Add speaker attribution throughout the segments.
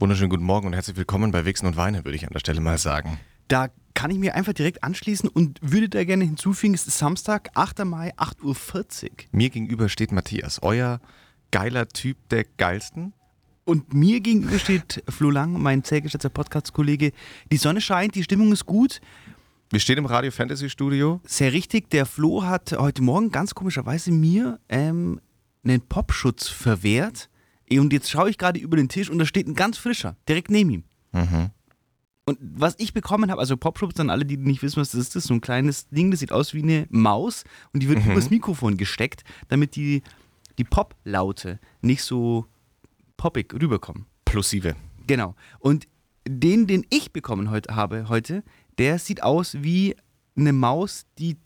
Speaker 1: Wunderschönen guten Morgen und herzlich willkommen bei Wichsen und Weine, würde ich an der Stelle mal sagen.
Speaker 2: Da kann ich mir einfach direkt anschließen und würde da gerne hinzufügen, es ist Samstag, 8. Mai, 8.40 Uhr.
Speaker 1: Mir gegenüber steht Matthias, euer geiler Typ der geilsten.
Speaker 2: Und mir gegenüber steht Flo Lang, mein sehr geschätzter Podcast-Kollege. Die Sonne scheint, die Stimmung ist gut.
Speaker 1: Wir stehen im Radio Fantasy Studio.
Speaker 2: Sehr richtig, der Flo hat heute Morgen ganz komischerweise mir ähm, einen Popschutz verwehrt. Und jetzt schaue ich gerade über den Tisch und da steht ein ganz frischer, direkt neben ihm.
Speaker 1: Mhm.
Speaker 2: Und was ich bekommen habe, also Popschutz, an alle, die nicht wissen, was das ist, das ist so ein kleines Ding, das sieht aus wie eine Maus und die wird
Speaker 1: Mhm.
Speaker 2: übers Mikrofon gesteckt, damit die, die Pop-Laute nicht so poppig rüberkommen.
Speaker 1: Plosive.
Speaker 2: Genau. Und den, den ich bekommen heute, habe heute, der sieht aus wie eine Maus, die,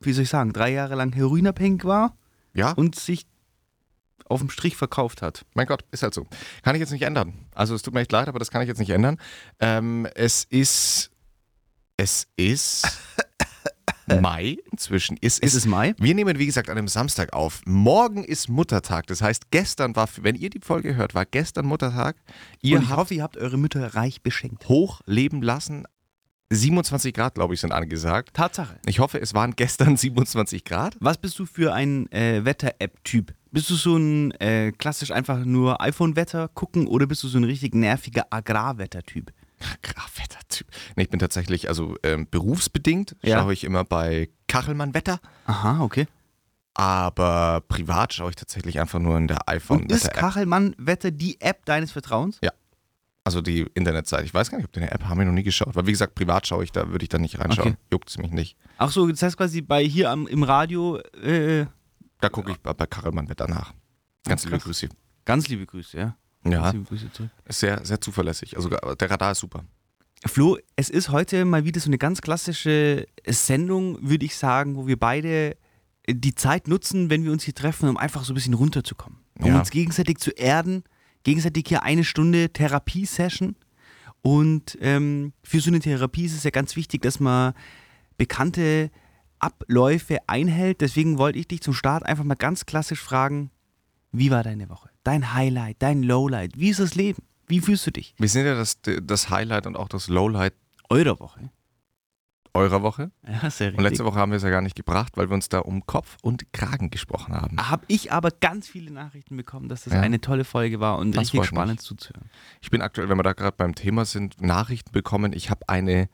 Speaker 2: wie soll ich sagen, drei Jahre lang heroinabhängig war
Speaker 1: Ja,
Speaker 2: und sich auf dem Strich verkauft hat.
Speaker 1: mein Gott, ist halt so. Kann ich jetzt nicht ändern. Also es tut mir echt leid, aber das kann ich jetzt nicht ändern. Ähm, es ist, es ist Mai inzwischen. Es
Speaker 2: Ist
Speaker 1: ist
Speaker 2: es Mai?
Speaker 1: Wir nehmen, wie gesagt, an einem Samstag auf. Morgen ist Muttertag. Das heißt, gestern war, wenn ihr die Folge hört, war gestern Muttertag. Ihr
Speaker 2: und ich
Speaker 1: habt
Speaker 2: hoffe, ihr habt eure Mütter reich beschenkt.
Speaker 1: hochleben lassen. 27 Grad, glaube ich, sind angesagt.
Speaker 2: Tatsache.
Speaker 1: Ich hoffe, es waren gestern 27 Grad.
Speaker 2: Was bist du für ein äh, Wetter-App-Typ? Bist du so ein äh, klassisch einfach nur iPhone-Wetter gucken oder bist du so ein richtig nerviger Agrarwetter-Typ?
Speaker 1: Grafwetter-Typ. Nee, ich bin tatsächlich, also ähm, berufsbedingt
Speaker 2: Ja.
Speaker 1: schaue ich immer bei Kachelmann Wetter,
Speaker 2: Aha, okay.
Speaker 1: aber privat schaue ich tatsächlich einfach nur in der iPhone
Speaker 2: Und ist. Kachelmann-Wetter die App deines Vertrauens?
Speaker 1: Also die Internetseite. Ich weiß gar nicht, ob die eine App haben wir noch nie geschaut. Weil wie gesagt, privat schaue ich da, würde ich da nicht reinschauen.
Speaker 2: Okay.
Speaker 1: Juckt es mich nicht.
Speaker 2: Ach so, das heißt quasi bei hier am, im Radio, äh,
Speaker 1: Da gucke ich bei, bei Kachelmann Wetter nach. Ganz liebe. Grüße.
Speaker 2: ganz liebe Grüße, ja.
Speaker 1: Ja,
Speaker 2: Ganz liebe Grüße zurück.
Speaker 1: ist sehr, sehr zuverlässig. Also der Radar ist super.
Speaker 2: Flo, es ist heute mal wieder so eine ganz klassische Sendung, würde ich sagen, wo wir beide die Zeit nutzen, wenn wir uns hier treffen, um einfach so ein bisschen runterzukommen. Um
Speaker 1: Ja.
Speaker 2: uns gegenseitig zu erden, gegenseitig hier eine Stunde Therapie-Session. Und ähm, für so eine Therapie ist es ja ganz wichtig, dass man bekannte Abläufe einhält. Deswegen wollte ich dich zum Start einfach mal ganz klassisch fragen, wie war deine Woche? Dein Highlight, dein Lowlight, wie ist das Leben? Wie fühlst du dich?
Speaker 1: Wir sind ja das, das Highlight und auch das Lowlight
Speaker 2: Eurer Woche.
Speaker 1: Eurer Woche.
Speaker 2: Ja, sehr
Speaker 1: Und letzte Woche haben wir es ja gar nicht gebracht, weil wir uns da um Kopf und Kragen gesprochen haben.
Speaker 2: habe ich aber ganz viele Nachrichten bekommen, dass das
Speaker 1: Ja.
Speaker 2: eine tolle Folge war und
Speaker 1: Das
Speaker 2: richtig spannend zuzuhören.
Speaker 1: Ich bin aktuell, wenn wir da gerade beim Thema sind, Nachrichten bekommen. Ich habe eine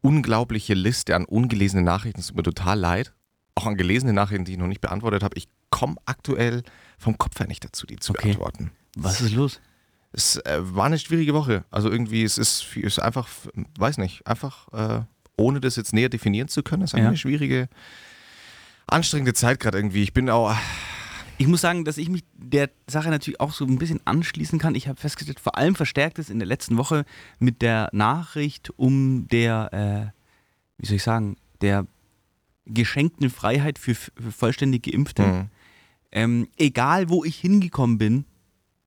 Speaker 1: unglaubliche Liste an ungelesenen Nachrichten. Es tut mir total leid. Auch an gelesene Nachrichten, die ich noch nicht beantwortet habe. Ich komme aktuell vom Kopf her nicht dazu, die zu
Speaker 2: Okay.
Speaker 1: beantworten.
Speaker 2: Was ist los?
Speaker 1: Es äh, war eine schwierige Woche. Also irgendwie, es ist, es ist einfach, weiß nicht, einfach äh, ohne das jetzt näher definieren zu können, ist einfach
Speaker 2: Ja.
Speaker 1: eine schwierige, anstrengende Zeit gerade irgendwie. Ich bin auch,
Speaker 2: Ich muss sagen, dass ich mich der Sache natürlich auch so ein bisschen anschließen kann. Ich habe festgestellt, vor allem verstärkt es in der letzten Woche mit der Nachricht um der, äh, wie soll ich sagen, der geschenkten Freiheit für, für vollständig Geimpfte.
Speaker 1: mh,
Speaker 2: Ähm, egal, wo ich hingekommen bin,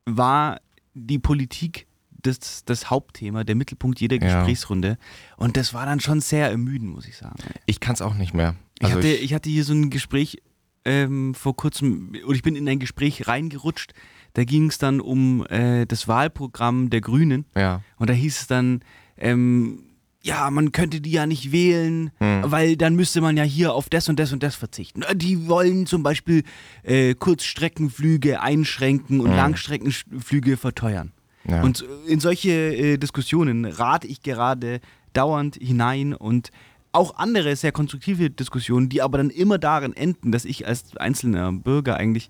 Speaker 2: war die Politik das, das Hauptthema, der Mittelpunkt jeder
Speaker 1: Ja.
Speaker 2: Gesprächsrunde. Und das war dann schon sehr ermüdend, muss ich sagen.
Speaker 1: ich kann es auch nicht mehr.
Speaker 2: Ich,
Speaker 1: Also
Speaker 2: hatte, ich, hatte hier so ein Gespräch ähm, vor kurzem, oder ich bin in ein Gespräch reingerutscht. Da ging es dann um äh, das Wahlprogramm der Grünen.
Speaker 1: ja.
Speaker 2: Und da hieß es dann, ähm, ja, man könnte die ja nicht wählen,
Speaker 1: Hm.
Speaker 2: weil dann müsste man ja hier auf das und das und das verzichten. Die wollen zum Beispiel äh, Kurzstreckenflüge einschränken und
Speaker 1: Hm.
Speaker 2: Langstreckenflüge verteuern.
Speaker 1: Ja.
Speaker 2: Und in solche äh, Diskussionen rate ich gerade dauernd hinein und auch andere sehr konstruktive Diskussionen, die aber dann immer darin enden, dass ich als einzelner Bürger eigentlich,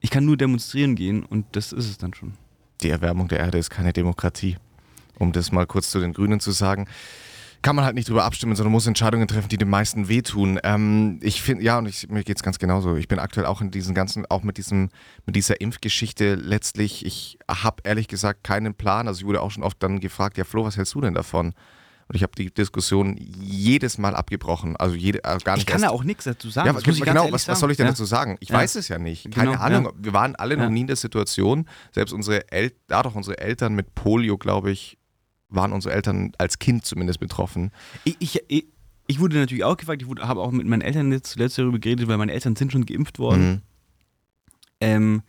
Speaker 2: ich kann nur demonstrieren gehen und das ist es dann schon.
Speaker 1: die Erwärmung der Erde ist keine Demokratie. Um das mal kurz zu den Grünen zu sagen. Kann man halt nicht drüber abstimmen, sondern muss Entscheidungen treffen, die den meisten wehtun. Ähm, ich finde, ja, und ich, mir geht es ganz genauso. Ich bin aktuell auch in diesen ganzen, auch mit diesem, mit dieser Impfgeschichte letztlich, ich habe ehrlich gesagt keinen Plan. Also ich wurde auch schon oft dann gefragt, ja Flo, was hältst du denn davon? Und ich habe die Diskussion jedes Mal abgebrochen. Also jede, äh, gar nicht
Speaker 2: Ich kann
Speaker 1: erst
Speaker 2: da auch nichts dazu sagen.
Speaker 1: ja, was, genau, was, was soll ich denn
Speaker 2: ja.
Speaker 1: dazu sagen? Ich
Speaker 2: Ja.
Speaker 1: weiß es ja nicht. Keine
Speaker 2: Genau,
Speaker 1: Ahnung. Wir waren alle noch nie in der Situation. Selbst unsere Eltern, ja doch, unsere Eltern mit Polio, glaube ich, waren unsere Eltern als Kind zumindest betroffen.
Speaker 2: Ich, ich, ich, ich wurde natürlich auch gefragt, ich habe auch mit meinen Eltern jetzt zuletzt darüber geredet, weil meine Eltern sind schon geimpft worden.
Speaker 1: Mhm.
Speaker 2: Ähm,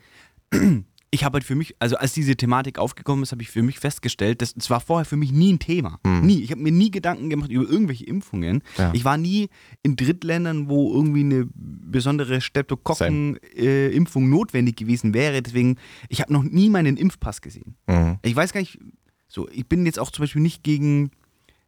Speaker 2: ich habe halt für mich, also als diese Thematik aufgekommen ist, habe ich für mich festgestellt, das, das war vorher für mich nie ein Thema. Nie. Ich habe mir nie Gedanken gemacht über irgendwelche Impfungen.
Speaker 1: Ja.
Speaker 2: Ich war nie in Drittländern, wo irgendwie eine besondere Streptokokken-Impfung notwendig gewesen wäre. Deswegen, ich habe noch nie meinen Impfpass gesehen.
Speaker 1: Mhm.
Speaker 2: Ich weiß gar nicht, so, ich bin jetzt auch zum Beispiel nicht gegen,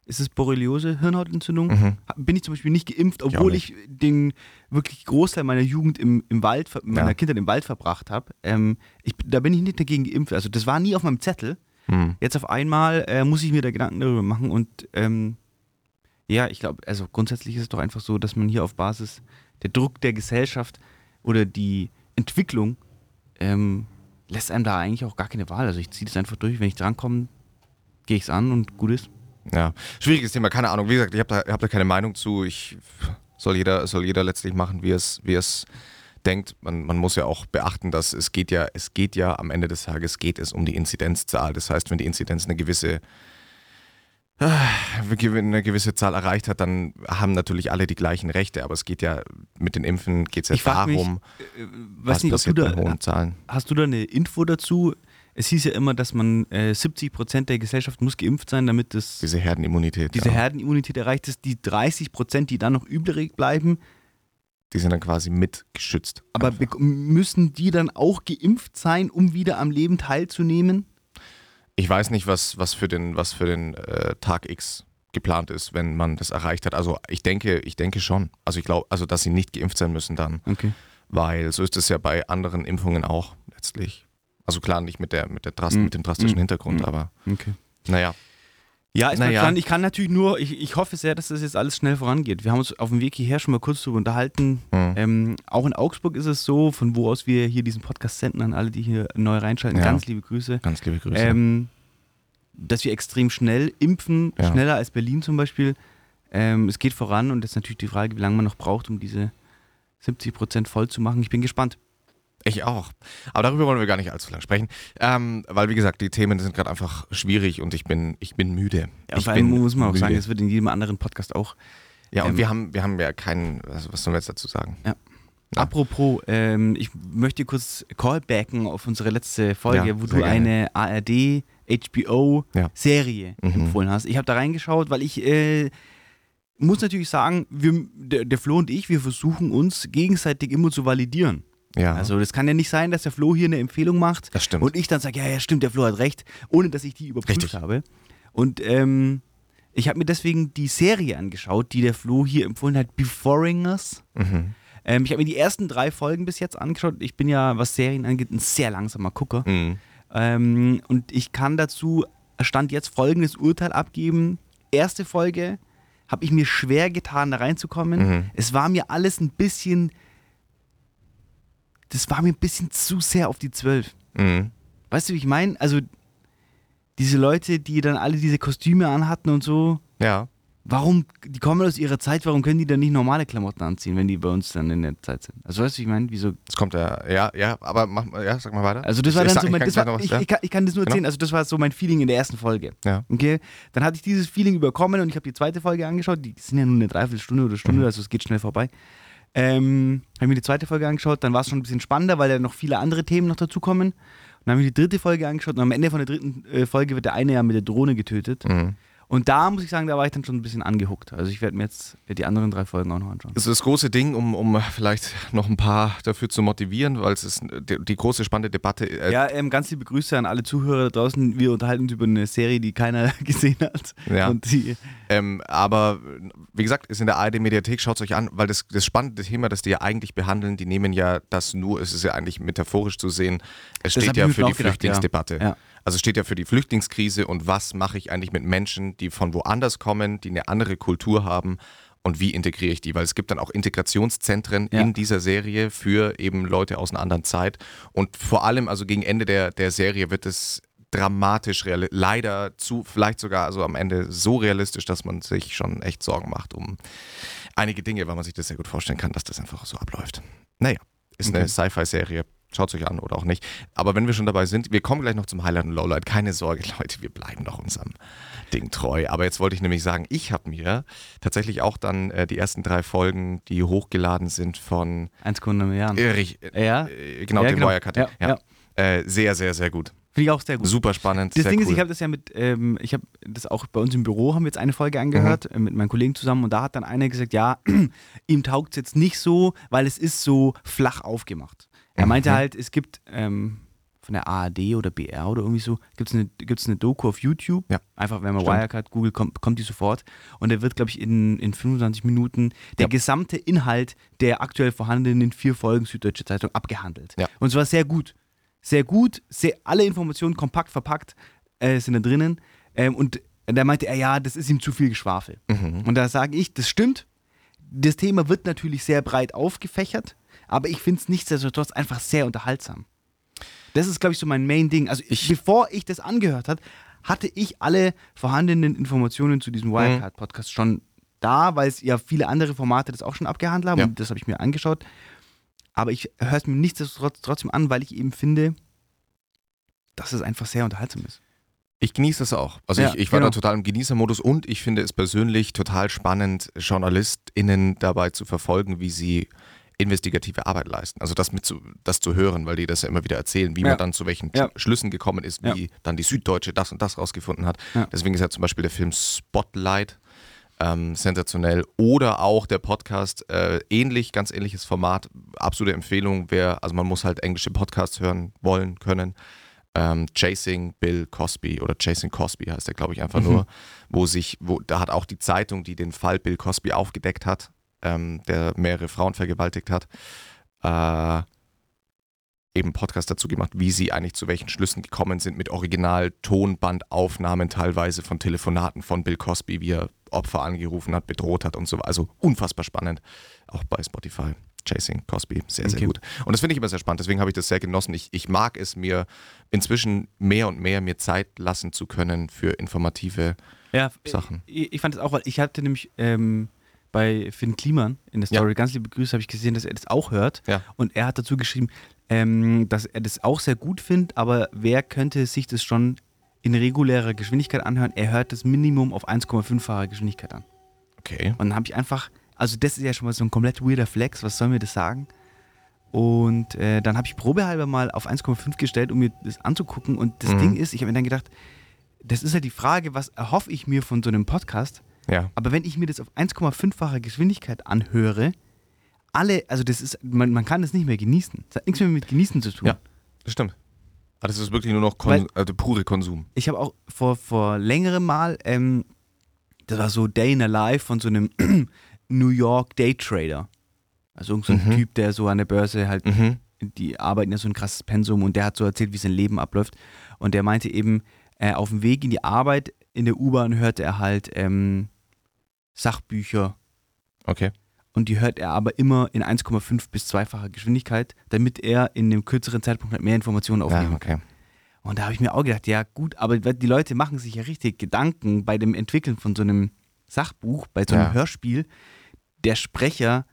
Speaker 2: ist es Borreliose, Hirnhautentzündung?
Speaker 1: Mhm.
Speaker 2: Bin ich zum Beispiel nicht geimpft, obwohl
Speaker 1: nicht.
Speaker 2: ich den wirklich Großteil meiner Jugend im, im Wald, meiner
Speaker 1: Ja.
Speaker 2: Kindheit im Wald verbracht habe. Ähm, ich, da bin ich nicht dagegen geimpft. Also das war nie auf meinem Zettel.
Speaker 1: Mhm.
Speaker 2: Jetzt auf einmal äh, muss ich mir da Gedanken darüber machen und ähm, ja, ich glaube, also grundsätzlich ist es doch einfach so, dass man hier auf Basis der Druck der Gesellschaft oder die Entwicklung ähm, lässt einem da eigentlich auch gar keine Wahl. Also ich ziehe das einfach durch, wenn ich drankomme, gehe ich es an und gut ist.
Speaker 1: Ja, schwieriges Thema, keine Ahnung. Wie gesagt, ich habe da, hab da keine Meinung zu. Ich soll jeder, soll jeder letztlich machen, wie es, wie es denkt. Man, man muss ja auch beachten, dass es geht ja, es geht ja am Ende des Tages geht es um die Inzidenzzahl. Das heißt, wenn die Inzidenz eine gewisse ah, eine gewisse Zahl erreicht hat, dann haben natürlich alle die gleichen Rechte. Aber es geht ja mit den Impfen geht es ja
Speaker 2: Ich frag mich,
Speaker 1: darum,
Speaker 2: Äh,
Speaker 1: was
Speaker 2: nicht, ob du
Speaker 1: passiert
Speaker 2: da,
Speaker 1: bei hohen Zahlen.
Speaker 2: hast du da eine Info dazu? Es hieß ja immer, dass man äh, 70 Prozent der Gesellschaft muss geimpft sein, damit das,
Speaker 1: Diese Herdenimmunität.
Speaker 2: diese
Speaker 1: ja.
Speaker 2: Herdenimmunität erreicht ist. Die 30 Prozent, die dann noch übrig bleiben,
Speaker 1: die sind dann quasi mit geschützt.
Speaker 2: aber bek- müssen die dann auch geimpft sein, um wieder am Leben teilzunehmen?
Speaker 1: Ich weiß nicht, was, was für den, was für den äh, Tag X geplant ist, wenn man das erreicht hat. Also ich denke, ich denke schon. Also ich glaube, also dass sie nicht geimpft sein müssen dann,
Speaker 2: Okay.
Speaker 1: weil so ist es ja bei anderen Impfungen auch letztlich. Also klar, nicht mit der, mit der Drast
Speaker 2: Mhm.
Speaker 1: mit dem drastischen
Speaker 2: Mhm.
Speaker 1: Hintergrund,
Speaker 2: Mhm.
Speaker 1: aber
Speaker 2: okay.
Speaker 1: naja.
Speaker 2: Ja, ist
Speaker 1: Na
Speaker 2: mir
Speaker 1: ja.
Speaker 2: klar. Ich kann natürlich nur, ich, ich hoffe sehr, dass das jetzt alles schnell vorangeht. Wir haben uns auf dem Weg hierher schon mal kurz darüber unterhalten.
Speaker 1: Mhm.
Speaker 2: Ähm, auch in Augsburg ist es so, von wo aus wir hier diesen Podcast senden, an alle, die hier neu reinschalten,
Speaker 1: Ja.
Speaker 2: ganz liebe Grüße.
Speaker 1: Ganz liebe Grüße.
Speaker 2: Ähm, dass wir extrem schnell impfen,
Speaker 1: Ja.
Speaker 2: schneller als Berlin zum Beispiel. Ähm, es geht voran und das ist natürlich die Frage, wie lange man noch braucht, um diese 70 Prozent voll zu machen. Ich bin gespannt.
Speaker 1: Ich auch. Aber darüber wollen wir gar nicht allzu lange sprechen. Ähm, weil, wie gesagt, die Themen sind gerade einfach schwierig und ich bin, ich bin müde.
Speaker 2: Ja,
Speaker 1: ich
Speaker 2: allem muss man auch
Speaker 1: müde.
Speaker 2: sagen, es wird in jedem anderen Podcast auch.
Speaker 1: Ja, und
Speaker 2: ähm,
Speaker 1: wir haben, wir haben ja keinen, also was sollen wir jetzt dazu sagen? Ja.
Speaker 2: Apropos, ähm, ich möchte kurz callbacken auf unsere letzte Folge,
Speaker 1: Ja,
Speaker 2: wo du
Speaker 1: gerne.
Speaker 2: eine ARD, HBO
Speaker 1: Ja.
Speaker 2: Serie
Speaker 1: Mhm.
Speaker 2: empfohlen hast. Ich habe da reingeschaut, weil ich äh, muss natürlich sagen, wir, der, der Flo und ich, wir versuchen uns gegenseitig immer zu validieren.
Speaker 1: Ja,
Speaker 2: Also das kann ja nicht sein, dass der Flo hier eine Empfehlung macht
Speaker 1: das stimmt.
Speaker 2: und ich dann sage, ja, ja, stimmt, der Flo hat recht, ohne dass ich die überprüft
Speaker 1: Richtig.
Speaker 2: habe. Und ähm, ich habe mir deswegen die Serie angeschaut, die der Flo hier empfohlen hat, Beforingers.
Speaker 1: mhm.
Speaker 2: Ähm, ich habe mir die ersten drei Folgen bis jetzt angeschaut. Ich bin ja, was Serien angeht, ein sehr langsamer Gucker.
Speaker 1: Mhm.
Speaker 2: Ähm, und ich kann dazu, Stand jetzt, folgendes Urteil abgeben. Erste Folge habe ich mir schwer getan, da reinzukommen.
Speaker 1: Mhm.
Speaker 2: Es war mir alles ein bisschen, das war mir ein bisschen zu sehr auf die Zwölf.
Speaker 1: Mhm.
Speaker 2: Weißt du, wie ich meine? Also diese Leute, die dann alle diese Kostüme anhatten und so,
Speaker 1: Ja.
Speaker 2: warum, die kommen aus ihrer Zeit, warum können die dann nicht normale Klamotten anziehen, wenn die bei uns dann in der Zeit sind? Also weißt du, wie ich meine? Wieso?
Speaker 1: Es kommt ja, ja, ja, aber mach ja, sag mal weiter.
Speaker 2: Also das war
Speaker 1: Ich
Speaker 2: dann
Speaker 1: sag-
Speaker 2: so
Speaker 1: ich
Speaker 2: mein,
Speaker 1: kann
Speaker 2: das
Speaker 1: gleich
Speaker 2: war,
Speaker 1: was,
Speaker 2: ich,
Speaker 1: ja.
Speaker 2: ich, kann, ich kann das nur
Speaker 1: Genau.
Speaker 2: erzählen, also das war so mein Feeling in der ersten Folge.
Speaker 1: Ja.
Speaker 2: Okay, dann hatte ich dieses Feeling überkommen und ich habe die zweite Folge angeschaut, die sind ja nur eine Dreiviertelstunde oder Stunde,
Speaker 1: Mhm.
Speaker 2: also es geht schnell vorbei. Ähm, habe mir die zweite Folge angeschaut, dann war es schon ein bisschen spannender, weil da noch viele andere Themen noch dazukommen. Und dann habe ich die dritte Folge angeschaut und am Ende von der dritten äh, Folge wird der eine ja mit der Drohne getötet.
Speaker 1: Mhm.
Speaker 2: Und da muss ich sagen, da war ich dann schon ein bisschen angehuckt. Also ich werde mir jetzt die anderen drei Folgen auch noch anschauen.
Speaker 1: Das ist das große Ding, um, um vielleicht noch ein paar dafür zu motivieren, weil es ist die, die große spannende Debatte. Äh,
Speaker 2: Ja, ähm, ganz liebe Grüße an alle Zuhörer da draußen. Wir unterhalten uns über eine Serie, die keiner gesehen hat.
Speaker 1: Ja. Ähm, aber wie gesagt, ist in der ARD-Mediathek, schaut es euch an, weil das, das spannende Thema, das die ja eigentlich behandeln, die nehmen ja das nur, es ist ja eigentlich metaphorisch zu sehen, es
Speaker 2: Das
Speaker 1: steht ja für die
Speaker 2: gedacht,
Speaker 1: Flüchtlingsdebatte.
Speaker 2: ja.
Speaker 1: Also steht ja für die Flüchtlingskrise und was mache ich eigentlich mit Menschen, die von woanders kommen, die eine andere Kultur haben und wie integriere ich die? Weil es gibt dann auch Integrationszentren
Speaker 2: Ja.
Speaker 1: in dieser Serie für eben Leute aus einer anderen Zeit und vor allem, also gegen Ende der, der Serie wird es dramatisch, leider zu, vielleicht sogar also am Ende so realistisch, dass man sich schon echt Sorgen macht um einige Dinge, weil man sich das sehr gut vorstellen kann, dass das einfach so abläuft. Naja, ist eine
Speaker 2: Okay.
Speaker 1: Sci-Fi-Serie. Schaut euch an oder auch nicht. Aber wenn wir schon dabei sind, wir kommen gleich noch zum Highlight und Lowlight. Keine Sorge, Leute, wir bleiben noch unserem Ding treu. Aber jetzt wollte ich nämlich sagen, ich habe mir tatsächlich auch dann äh, die ersten drei Folgen, die hochgeladen sind von
Speaker 2: 1,1 Milliarden.
Speaker 1: Erich,
Speaker 2: Ja.
Speaker 1: äh, genau,
Speaker 2: Ja,
Speaker 1: dem
Speaker 2: genau.
Speaker 1: Wirecard.
Speaker 2: Ja, ja.
Speaker 1: Äh, sehr, sehr, sehr gut.
Speaker 2: Finde ich auch sehr gut.
Speaker 1: Super spannend.
Speaker 2: Das Ding
Speaker 1: cool.
Speaker 2: ist, ich habe das ja mit, ähm, ich habe das auch bei uns im Büro, haben wir jetzt eine Folge angehört,
Speaker 1: Mhm.
Speaker 2: äh, mit meinen Kollegen zusammen und da hat dann einer gesagt, ja, ihm taugt es jetzt nicht so, weil es ist so flach aufgemacht. Er meinte
Speaker 1: Mhm.
Speaker 2: halt, es gibt ähm, von der ARD oder BR oder irgendwie so, gibt es eine, gibt's eine Doku auf YouTube,
Speaker 1: Ja.
Speaker 2: einfach wenn man
Speaker 1: Stimmt.
Speaker 2: Wirecard googelt, kommt, kommt die sofort und da wird, glaube ich, in, in 25 Minuten der
Speaker 1: Ja.
Speaker 2: gesamte Inhalt der aktuell vorhandenen vier Folgen Süddeutsche Zeitung abgehandelt.
Speaker 1: Ja.
Speaker 2: Und es war sehr gut. Sehr gut, sehr, alle Informationen kompakt verpackt äh, sind da drinnen. Ähm, und da meinte er, ja, das ist ihm zu viel Geschwafel.
Speaker 1: Mhm.
Speaker 2: Und da sage ich, das stimmt. Das Thema wird natürlich sehr breit aufgefächert, aber ich finde es nichtsdestotrotz einfach sehr unterhaltsam. Das ist, glaube ich, so mein Main-Ding. Also, ich, bevor ich das angehört hat, hatte ich alle vorhandenen Informationen zu diesem Wildcard-Podcast schon da, weil es ja viele andere Formate das auch schon abgehandelt haben
Speaker 1: Ja.
Speaker 2: und das habe ich mir angeschaut. Aber ich höre es mir nichtsdestotrotz trotzdem an, weil ich eben finde, dass es einfach sehr unterhaltsam ist.
Speaker 1: Ich genieße das auch. Also
Speaker 2: Ja,
Speaker 1: ich, ich war
Speaker 2: genau.
Speaker 1: da total im Genießermodus und ich finde es persönlich total spannend, JournalistInnen dabei zu verfolgen, wie sie investigative Arbeit leisten. Also das mit zu, das zu hören, weil die das ja immer wieder erzählen, wie
Speaker 2: Ja.
Speaker 1: man dann zu welchen
Speaker 2: Ja.
Speaker 1: Schlüssen gekommen ist, wie dann die Süddeutsche das und das rausgefunden hat.
Speaker 2: Ja.
Speaker 1: Deswegen ist ja zum Beispiel der Film Spotlight ähm, sensationell oder auch der Podcast äh, ähnlich, ganz ähnliches Format, absolute Empfehlung, wer, also man muss halt englische Podcasts hören wollen, können. Ähm, Chasing Bill Cosby oder Chasing Cosby heißt der, glaube ich, einfach nur, wo sich, wo, da hat auch die Zeitung, die den Fall Bill Cosby aufgedeckt hat, ähm, der mehrere Frauen vergewaltigt hat, äh, eben Podcast dazu gemacht, wie sie eigentlich zu welchen Schlüssen gekommen sind mit Original-Tonbandaufnahmen teilweise von Telefonaten von Bill Cosby, wie er Opfer angerufen hat, bedroht hat und so. Also unfassbar spannend, auch bei Spotify. Chasing Cosby, sehr, sehr
Speaker 2: Okay.
Speaker 1: gut. Und das finde ich immer sehr spannend, deswegen habe ich das sehr genossen. Ich, ich mag es mir inzwischen mehr und mehr mir Zeit lassen zu können für informative
Speaker 2: Ja,
Speaker 1: Sachen.
Speaker 2: Ich, ich fand es auch, weil ich hatte nämlich ähm, bei Finn Kliman in der
Speaker 1: Ja.
Speaker 2: Story, ganz liebe Grüße, habe ich gesehen, dass er das auch hört.
Speaker 1: Ja.
Speaker 2: Und er hat dazu geschrieben, ähm, dass er das auch sehr gut findet, aber wer könnte sich das schon in regulärer Geschwindigkeit anhören? Er hört das Minimum auf 1,5-facher Geschwindigkeit an.
Speaker 1: Okay.
Speaker 2: Und dann habe ich einfach, also das ist ja schon mal so ein komplett weirder Flex, was soll mir das sagen? Und äh, dann habe ich probehalber mal auf 1,5 gestellt, um mir das anzugucken. Und das
Speaker 1: Mhm.
Speaker 2: Ding ist, ich habe mir dann gedacht, das ist halt die Frage, was erhoffe ich mir von so einem Podcast?
Speaker 1: Ja.
Speaker 2: Aber wenn ich mir das auf 1,5-facher Geschwindigkeit anhöre, alle, also das ist, man, man kann das nicht mehr genießen. Das hat nichts mehr mit Genießen zu tun.
Speaker 1: Ja. Das stimmt. Aber das ist wirklich nur noch Kon
Speaker 2: Weil-
Speaker 1: also pure Konsum.
Speaker 2: Ich habe auch vor, vor längerem Mal, ähm, das war so Day in a Life von so einem New York Daytrader. Also irgend so ein
Speaker 1: Mhm.
Speaker 2: Typ, der so an der Börse halt,
Speaker 1: Mhm.
Speaker 2: die arbeiten ja so ein krasses Pensum und der hat so erzählt, wie sein Leben abläuft. Und der meinte eben, äh, auf dem Weg in die Arbeit in der U-Bahn hörte er halt ähm, Sachbücher
Speaker 1: Okay.
Speaker 2: und die hört er aber immer in 1,5 bis 2-facher Geschwindigkeit, damit er in einem kürzeren Zeitpunkt halt mehr Informationen aufnehmen
Speaker 1: Ja,
Speaker 2: kann.
Speaker 1: okay.
Speaker 2: Und da habe ich mir auch gedacht, ja gut, aber die Leute machen sich ja richtig Gedanken bei dem Entwickeln von so einem Sachbuch, bei so einem
Speaker 1: Ja.
Speaker 2: Hörspiel, der Sprecher,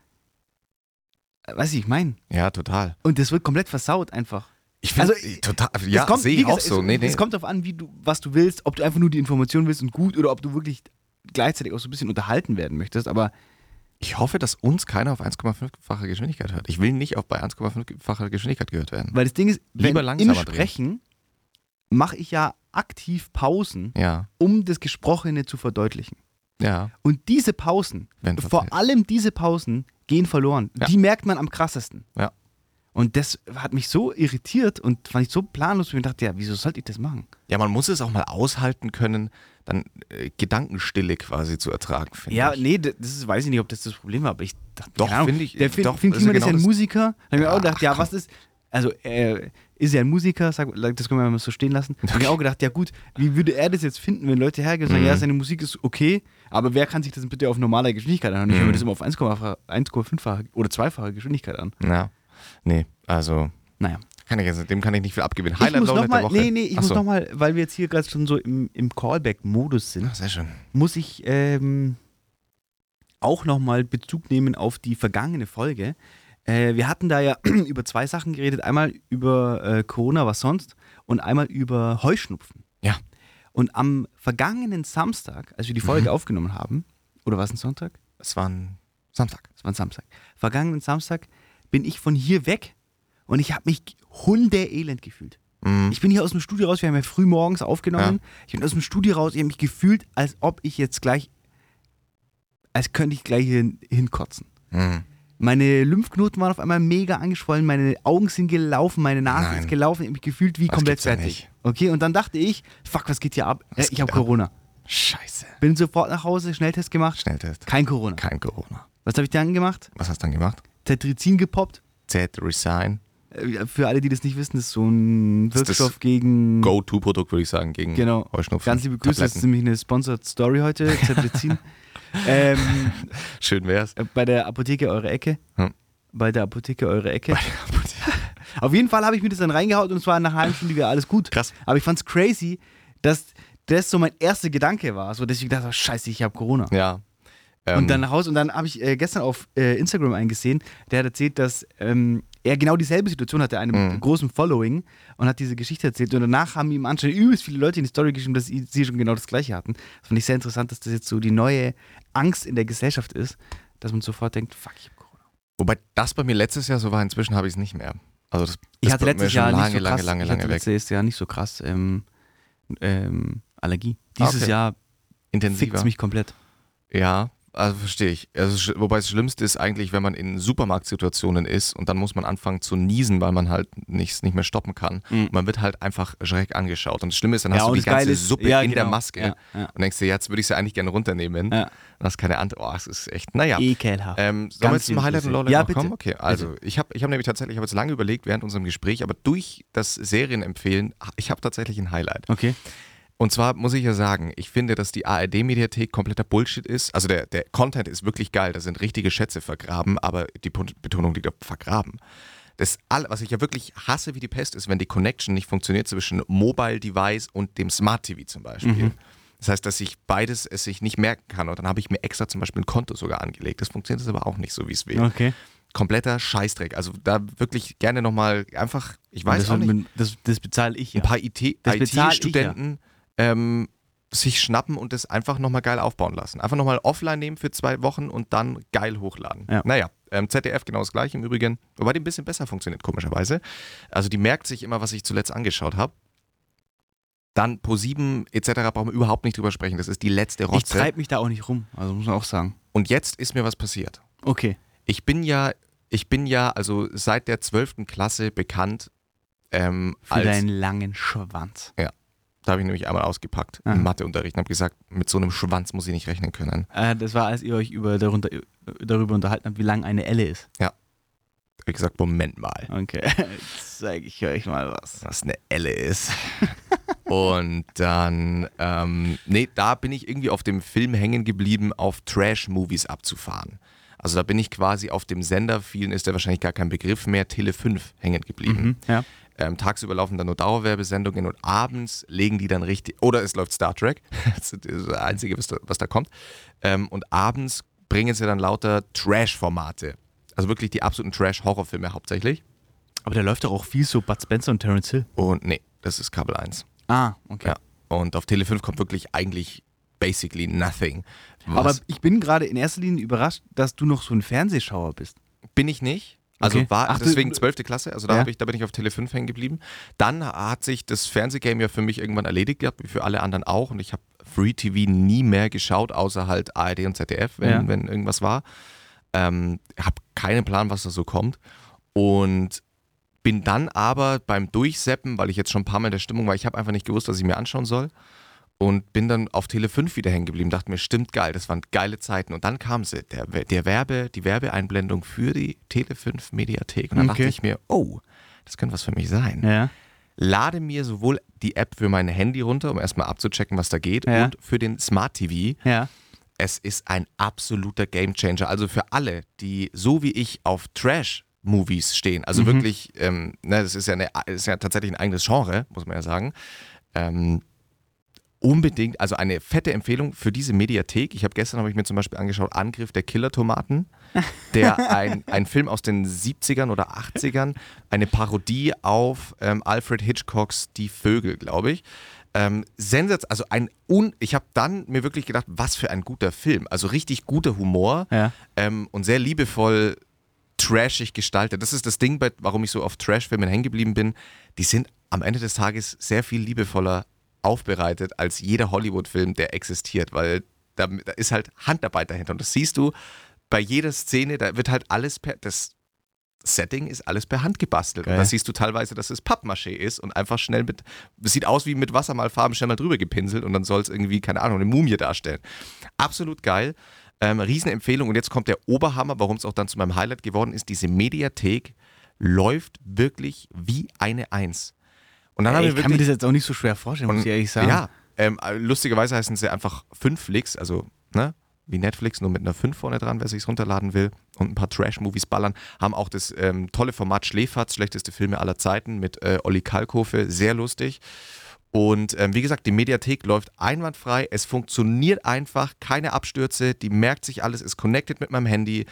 Speaker 2: äh, weiß ich, ich meine.
Speaker 1: Ja, total.
Speaker 2: Und das wird komplett versaut einfach.
Speaker 1: Ich finde,
Speaker 2: Also,
Speaker 1: total, ja,
Speaker 2: kommt-
Speaker 1: sehe ich auch so.
Speaker 2: Es,
Speaker 1: Nee, nee.
Speaker 2: es kommt darauf an, wie du, was du willst, ob du einfach nur die Information willst und gut oder ob du wirklich gleichzeitig auch so ein bisschen unterhalten werden möchtest. Aber
Speaker 1: Ich hoffe, dass uns keiner auf 1,5-fache Geschwindigkeit hört. Ich will nicht auch bei 1,5-facher Geschwindigkeit gehört werden.
Speaker 2: weil das Ding ist, wenn,
Speaker 1: Lieber
Speaker 2: im
Speaker 1: langsamer drehen.
Speaker 2: Sprechen mache ich ja aktiv Pausen,
Speaker 1: Ja,
Speaker 2: um das Gesprochene zu verdeutlichen.
Speaker 1: ja.
Speaker 2: Und diese Pausen,
Speaker 1: Wenn
Speaker 2: vor allem diese Pausen, gehen verloren.
Speaker 1: Ja.
Speaker 2: Die merkt man am krassesten.
Speaker 1: Ja.
Speaker 2: Und das hat mich so irritiert und fand ich so planlos, und ich dachte, ja, wieso sollte ich das machen?
Speaker 1: Ja, man muss es auch mal aushalten können, dann äh, Gedankenstille quasi zu ertragen, finde
Speaker 2: Ja,
Speaker 1: ich.
Speaker 2: nee, das ist, weiß ich nicht, ob das das Problem war, aber ich dachte,
Speaker 1: Doch, finde ich-
Speaker 2: Der Finn,
Speaker 1: doch, ist ja
Speaker 2: Kliman ist ja
Speaker 1: genau
Speaker 2: ein Musiker. Da habe ich mir auch
Speaker 1: Ach,
Speaker 2: gedacht, ja,
Speaker 1: komm.
Speaker 2: was ist, also er ist ja ein Musiker, sag, das können wir mal so stehen lassen. Da habe ich auch gedacht, ja gut, wie würde er das jetzt finden, wenn Leute hergehen und sagen,
Speaker 1: Mhm.
Speaker 2: ja, seine Musik ist okay, aber wer kann sich das bitte auf normaler Geschwindigkeit anhören? Ich höre
Speaker 1: Mhm.
Speaker 2: mir das immer auf 1,5 1,5-fache oder 2-fache Geschwindigkeit an.
Speaker 1: Ja. Nee, also
Speaker 2: Naja.
Speaker 1: kann ich jetzt, dem kann ich nicht viel abgewinnen.
Speaker 2: Ich
Speaker 1: Highlight
Speaker 2: muss
Speaker 1: Lowlight
Speaker 2: noch mal,
Speaker 1: der Woche.
Speaker 2: nee, nee, ich
Speaker 1: Ach
Speaker 2: muss
Speaker 1: so.
Speaker 2: noch mal, weil wir jetzt hier gerade schon so im, im Callback-Modus sind,
Speaker 1: Ach, sehr schön.
Speaker 2: muss ich ähm, auch nochmal Bezug nehmen auf die vergangene Folge. Äh, wir hatten da ja über zwei Sachen geredet. Einmal über äh, Corona, was sonst, und einmal über Heuschnupfen.
Speaker 1: Ja.
Speaker 2: Und am vergangenen Samstag, als wir die Folge
Speaker 1: Mhm.
Speaker 2: aufgenommen haben, oder war es ein Sonntag?
Speaker 1: Es war ein Samstag.
Speaker 2: Es war ein Samstag. Vergangenen Samstag bin ich von hier weg, und ich habe mich hundeelend gefühlt.
Speaker 1: Mhm.
Speaker 2: Ich bin hier aus dem Studio raus, wir haben ja früh morgens aufgenommen. Ich bin aus dem Studio raus, ich habe mich gefühlt, als ob ich jetzt gleich, als könnte ich gleich hier hinkotzen.
Speaker 1: Mhm.
Speaker 2: Meine Lymphknoten waren auf einmal mega angeschwollen, meine Augen sind gelaufen, meine Nase
Speaker 1: Nein.
Speaker 2: ist gelaufen, ich habe mich gefühlt wie
Speaker 1: Das
Speaker 2: komplett
Speaker 1: ja
Speaker 2: fertig. Okay, und dann dachte ich, fuck, was geht hier ab?
Speaker 1: Was
Speaker 2: ich habe
Speaker 1: ab?
Speaker 2: Corona.
Speaker 1: Scheiße.
Speaker 2: Bin sofort nach Hause, Schnelltest gemacht,
Speaker 1: Schnelltest.
Speaker 2: kein Corona.
Speaker 1: Kein Corona.
Speaker 2: Was habe ich dann gemacht?
Speaker 1: Was hast du dann gemacht?
Speaker 2: Tetrizin gepoppt.
Speaker 1: Resign.
Speaker 2: Äh, Für alle, die das nicht wissen, ist so ein Wirkstoff gegen.
Speaker 1: Go-To-Produkt, würde ich sagen, gegen
Speaker 2: Genau.
Speaker 1: Heuschnupfen.
Speaker 2: Ganz liebe Grüße, das ist
Speaker 1: Tabletten.
Speaker 2: nämlich eine Sponsored Story heute, Tetrizin. ähm,
Speaker 1: Schön wär's.
Speaker 2: äh, bei der Apotheke Eure Ecke.
Speaker 1: Hm.
Speaker 2: Bei der Apotheke Eure Ecke. Auf jeden Fall habe ich mir das dann reingehaut und es war nach einer halben Stunde wieder alles gut.
Speaker 1: Krass.
Speaker 2: Aber ich fand's crazy, dass das so mein erster Gedanke war. So, dass ich dachte, oh, scheiße, ich habe Corona.
Speaker 1: Ja. Ähm,
Speaker 2: Und dann nach Hause und dann habe ich äh, gestern auf äh, Instagram eingesehen, der hat erzählt, dass ähm, er genau dieselbe Situation hatte, einem
Speaker 1: Mhm.
Speaker 2: großen Following und hat diese Geschichte erzählt. Und danach haben ihm anscheinend übelst viele Leute in die Story geschrieben, dass sie schon genau das Gleiche hatten. Das fand ich sehr interessant, dass das jetzt so die neue Angst in der Gesellschaft ist, dass man sofort denkt, fuck, ich habe Corona.
Speaker 1: Wobei das bei mir letztes Jahr so war, inzwischen habe ich es nicht mehr. Also das
Speaker 2: Ich
Speaker 1: ist
Speaker 2: hatte letztes Jahr
Speaker 1: lange,
Speaker 2: nicht so krass,
Speaker 1: lange, lange,
Speaker 2: ich
Speaker 1: lange weg.
Speaker 2: letztes Jahr nicht so krass ähm, ähm, Allergie. Dieses
Speaker 1: Okay.
Speaker 2: Jahr
Speaker 1: Intensiver.
Speaker 2: fickt mich komplett.
Speaker 1: Ja, also verstehe ich. Also, wobei das Schlimmste ist eigentlich, wenn man in Supermarktsituationen ist und dann muss man anfangen zu niesen, weil man halt nichts nicht mehr stoppen kann.
Speaker 2: Mhm.
Speaker 1: Man wird halt einfach schräg angeschaut. Und das Schlimme ist, dann
Speaker 2: Ja,
Speaker 1: hast du die ganze
Speaker 2: ist-
Speaker 1: Suppe
Speaker 2: ja,
Speaker 1: in der
Speaker 2: genau.
Speaker 1: Maske
Speaker 2: Ja,
Speaker 1: und denkst dir, jetzt würde ich sie eigentlich gerne runternehmen.
Speaker 2: Ja.
Speaker 1: Und hast keine Antwort. Oh, es ist echt, naja.
Speaker 2: Ekelhaft.
Speaker 1: Ähm, sollen wir jetzt zum Highlight und Lowlight
Speaker 2: Ja,
Speaker 1: noch
Speaker 2: bitte.
Speaker 1: kommen? Okay, also ich habe ich hab nämlich tatsächlich, ich habe jetzt lange überlegt während unserem Gespräch, aber durch das Serienempfehlen, ich habe tatsächlich ein Highlight.
Speaker 2: Okay.
Speaker 1: Und zwar muss ich ja sagen, ich finde, dass die ARD-Mediathek kompletter Bullshit ist. Also der, der Content ist wirklich geil, da sind richtige Schätze vergraben, aber die Betonung liegt auf vergraben. Das all, was ich ja wirklich hasse wie die Pest, ist, wenn die Connection nicht funktioniert zwischen Mobile Device und dem Smart TV zum Beispiel. Das heißt, dass ich beides es sich nicht merken kann. Und dann habe ich mir extra zum Beispiel ein Konto sogar angelegt. Das funktioniert aber auch nicht so, wie es will.
Speaker 2: Okay.
Speaker 1: Kompletter Scheißdreck. Also da wirklich gerne nochmal einfach, ich weiß auch nicht,
Speaker 2: mit- das, das bezahle ich ja.
Speaker 1: ein paar IT
Speaker 2: Ich
Speaker 1: ähm, sich schnappen und das einfach nochmal geil aufbauen lassen. Einfach nochmal offline nehmen für zwei Wochen und dann geil hochladen.
Speaker 2: Ja.
Speaker 1: Naja, ähm, ZDF genau das gleiche im Übrigen, wobei die ein bisschen besser funktioniert, komischerweise. Also die merkt sich immer, was ich zuletzt angeschaut habe. Dann Pro7 etc. brauchen wir überhaupt nicht drüber sprechen. Das ist die letzte
Speaker 2: Ich
Speaker 1: Rotze.
Speaker 2: treibe mich da auch nicht rum, also muss man auch sagen.
Speaker 1: Und jetzt ist mir was passiert.
Speaker 2: Okay.
Speaker 1: Ich bin ja, ich bin ja also seit der 12. Klasse bekannt ähm,
Speaker 2: Für
Speaker 1: als
Speaker 2: deinen langen Schwanz.
Speaker 1: Da habe ich nämlich einmal ausgepackt
Speaker 2: Ah.
Speaker 1: im Matheunterricht und habe gesagt, mit so einem Schwanz muss ich nicht rechnen können.
Speaker 2: Äh, das war, als ihr euch über, darunter, darüber unterhalten habt, wie lang eine Elle ist.
Speaker 1: Ich habe gesagt, Moment mal,
Speaker 2: Okay. Jetzt zeige ich euch mal was.
Speaker 1: was eine Elle ist. und dann, ähm, nee, da bin ich irgendwie auf dem Film hängen geblieben, auf Trash-Movies abzufahren. Also da bin ich quasi auf dem Sender, vielen ist der wahrscheinlich gar kein Begriff mehr, Tele 5 hängen geblieben.
Speaker 2: Mhm. Ja.
Speaker 1: Ähm, tagsüber laufen dann nur Dauerwerbesendungen und abends legen die dann richtig, oder es läuft Star Trek, das ist das Einzige, was da, was da kommt. Ähm, und abends bringen sie dann lauter Trash-Formate. Also wirklich die absoluten Trash-Horrorfilme hauptsächlich.
Speaker 2: Aber da läuft doch auch viel so Bud Spencer und Terence Hill.
Speaker 1: Und nee, das ist Kabel 1.
Speaker 2: Ah, okay.
Speaker 1: Ja. Und auf Tele 5 kommt wirklich eigentlich basically nothing.
Speaker 2: Aber
Speaker 1: Was
Speaker 2: ich bin gerade in erster Linie überrascht, dass du noch so ein Fernsehschauer bist.
Speaker 1: bin ich nicht. Also
Speaker 2: Okay.
Speaker 1: war
Speaker 2: Ach,
Speaker 1: deswegen 12. Klasse, also da,
Speaker 2: Ja.
Speaker 1: ich, da bin ich auf Tele 5 hängen geblieben. Dann hat sich das Fernsehgame ja für mich irgendwann erledigt gehabt, wie für alle anderen auch. Und ich habe Free TV nie mehr geschaut, außer halt ARD und ZDF, wenn,
Speaker 2: Ja.
Speaker 1: wenn irgendwas war. Ähm, habe keinen Plan, was da so kommt. Und bin dann aber beim Durchseppen, weil ich jetzt schon ein paar Mal in der Stimmung war, ich habe einfach nicht gewusst, was ich mir anschauen soll. Und bin dann auf Tele 5 wieder hängen geblieben, dachte mir, stimmt geil, das waren geile Zeiten. Und dann kam sie, der, der Werbe, die Werbeeinblendung für die Tele 5 Mediathek. Und dann
Speaker 2: Okay.
Speaker 1: dachte ich mir, oh, das könnte was für mich sein.
Speaker 2: Ja.
Speaker 1: Lade mir sowohl die App für mein Handy runter, um erstmal abzuchecken, was da geht,
Speaker 2: Ja.
Speaker 1: und für den Smart TV.
Speaker 2: Ja.
Speaker 1: Es ist ein absoluter Gamechanger. Also für alle, die so wie ich auf Trash-Movies stehen, also
Speaker 2: Mhm.
Speaker 1: wirklich, ähm, ne, das ist ja, eine, ist ja tatsächlich ein eigenes Genre, muss man ja sagen. Ähm, unbedingt, also eine fette Empfehlung für diese Mediathek. Ich habe gestern habe ich mir zum Beispiel angeschaut Angriff der Killer-Tomaten, der ein, ein Film aus den 70ern oder 80ern, eine Parodie auf ähm, Alfred Hitchcocks Die Vögel, glaube ich. Ähm, Sensats, also ein un ich habe dann mir wirklich gedacht, was für ein guter Film. Also richtig guter Humor
Speaker 2: Ja.
Speaker 1: ähm, und sehr liebevoll trashig gestaltet. Das ist das Ding, warum ich so auf Trash-Filmen hängen geblieben bin. Die sind am Ende des Tages sehr viel liebevoller aufbereitet als jeder Hollywood-Film, der existiert, weil da, da, ist halt Handarbeit dahinter. Und das siehst du bei jeder Szene, da wird halt alles per, das Setting ist alles per Hand gebastelt. Geil. Und da siehst du teilweise, dass es Pappmaché ist und einfach schnell mit, es sieht aus wie mit Wassermalfarben schnell mal drüber gepinselt und dann soll es irgendwie, keine Ahnung, eine Mumie darstellen. Absolut geil. Ähm, Riesenempfehlung. Und jetzt kommt der Oberhammer, warum es auch dann zu meinem Highlight geworden ist. Diese Mediathek läuft wirklich wie eine Eins.
Speaker 2: Und dann Ey, ich kann mir das jetzt auch nicht so schwer vorstellen, muss ich ehrlich sagen.
Speaker 1: Ja, ähm, lustigerweise heißen sie einfach fünf Flicks, also ne, wie Netflix, nur mit einer 5 vorne dran, wer sich runterladen will und ein paar Trash-Movies ballern. Haben auch das ähm, tolle Format Schläferz, schlechteste Filme aller Zeiten mit äh, Olli Kalkofe, sehr lustig. Und ähm, wie gesagt, die Mediathek läuft einwandfrei. Es funktioniert einfach, keine Abstürze. Die merkt sich alles, ist connected mit meinem Handy.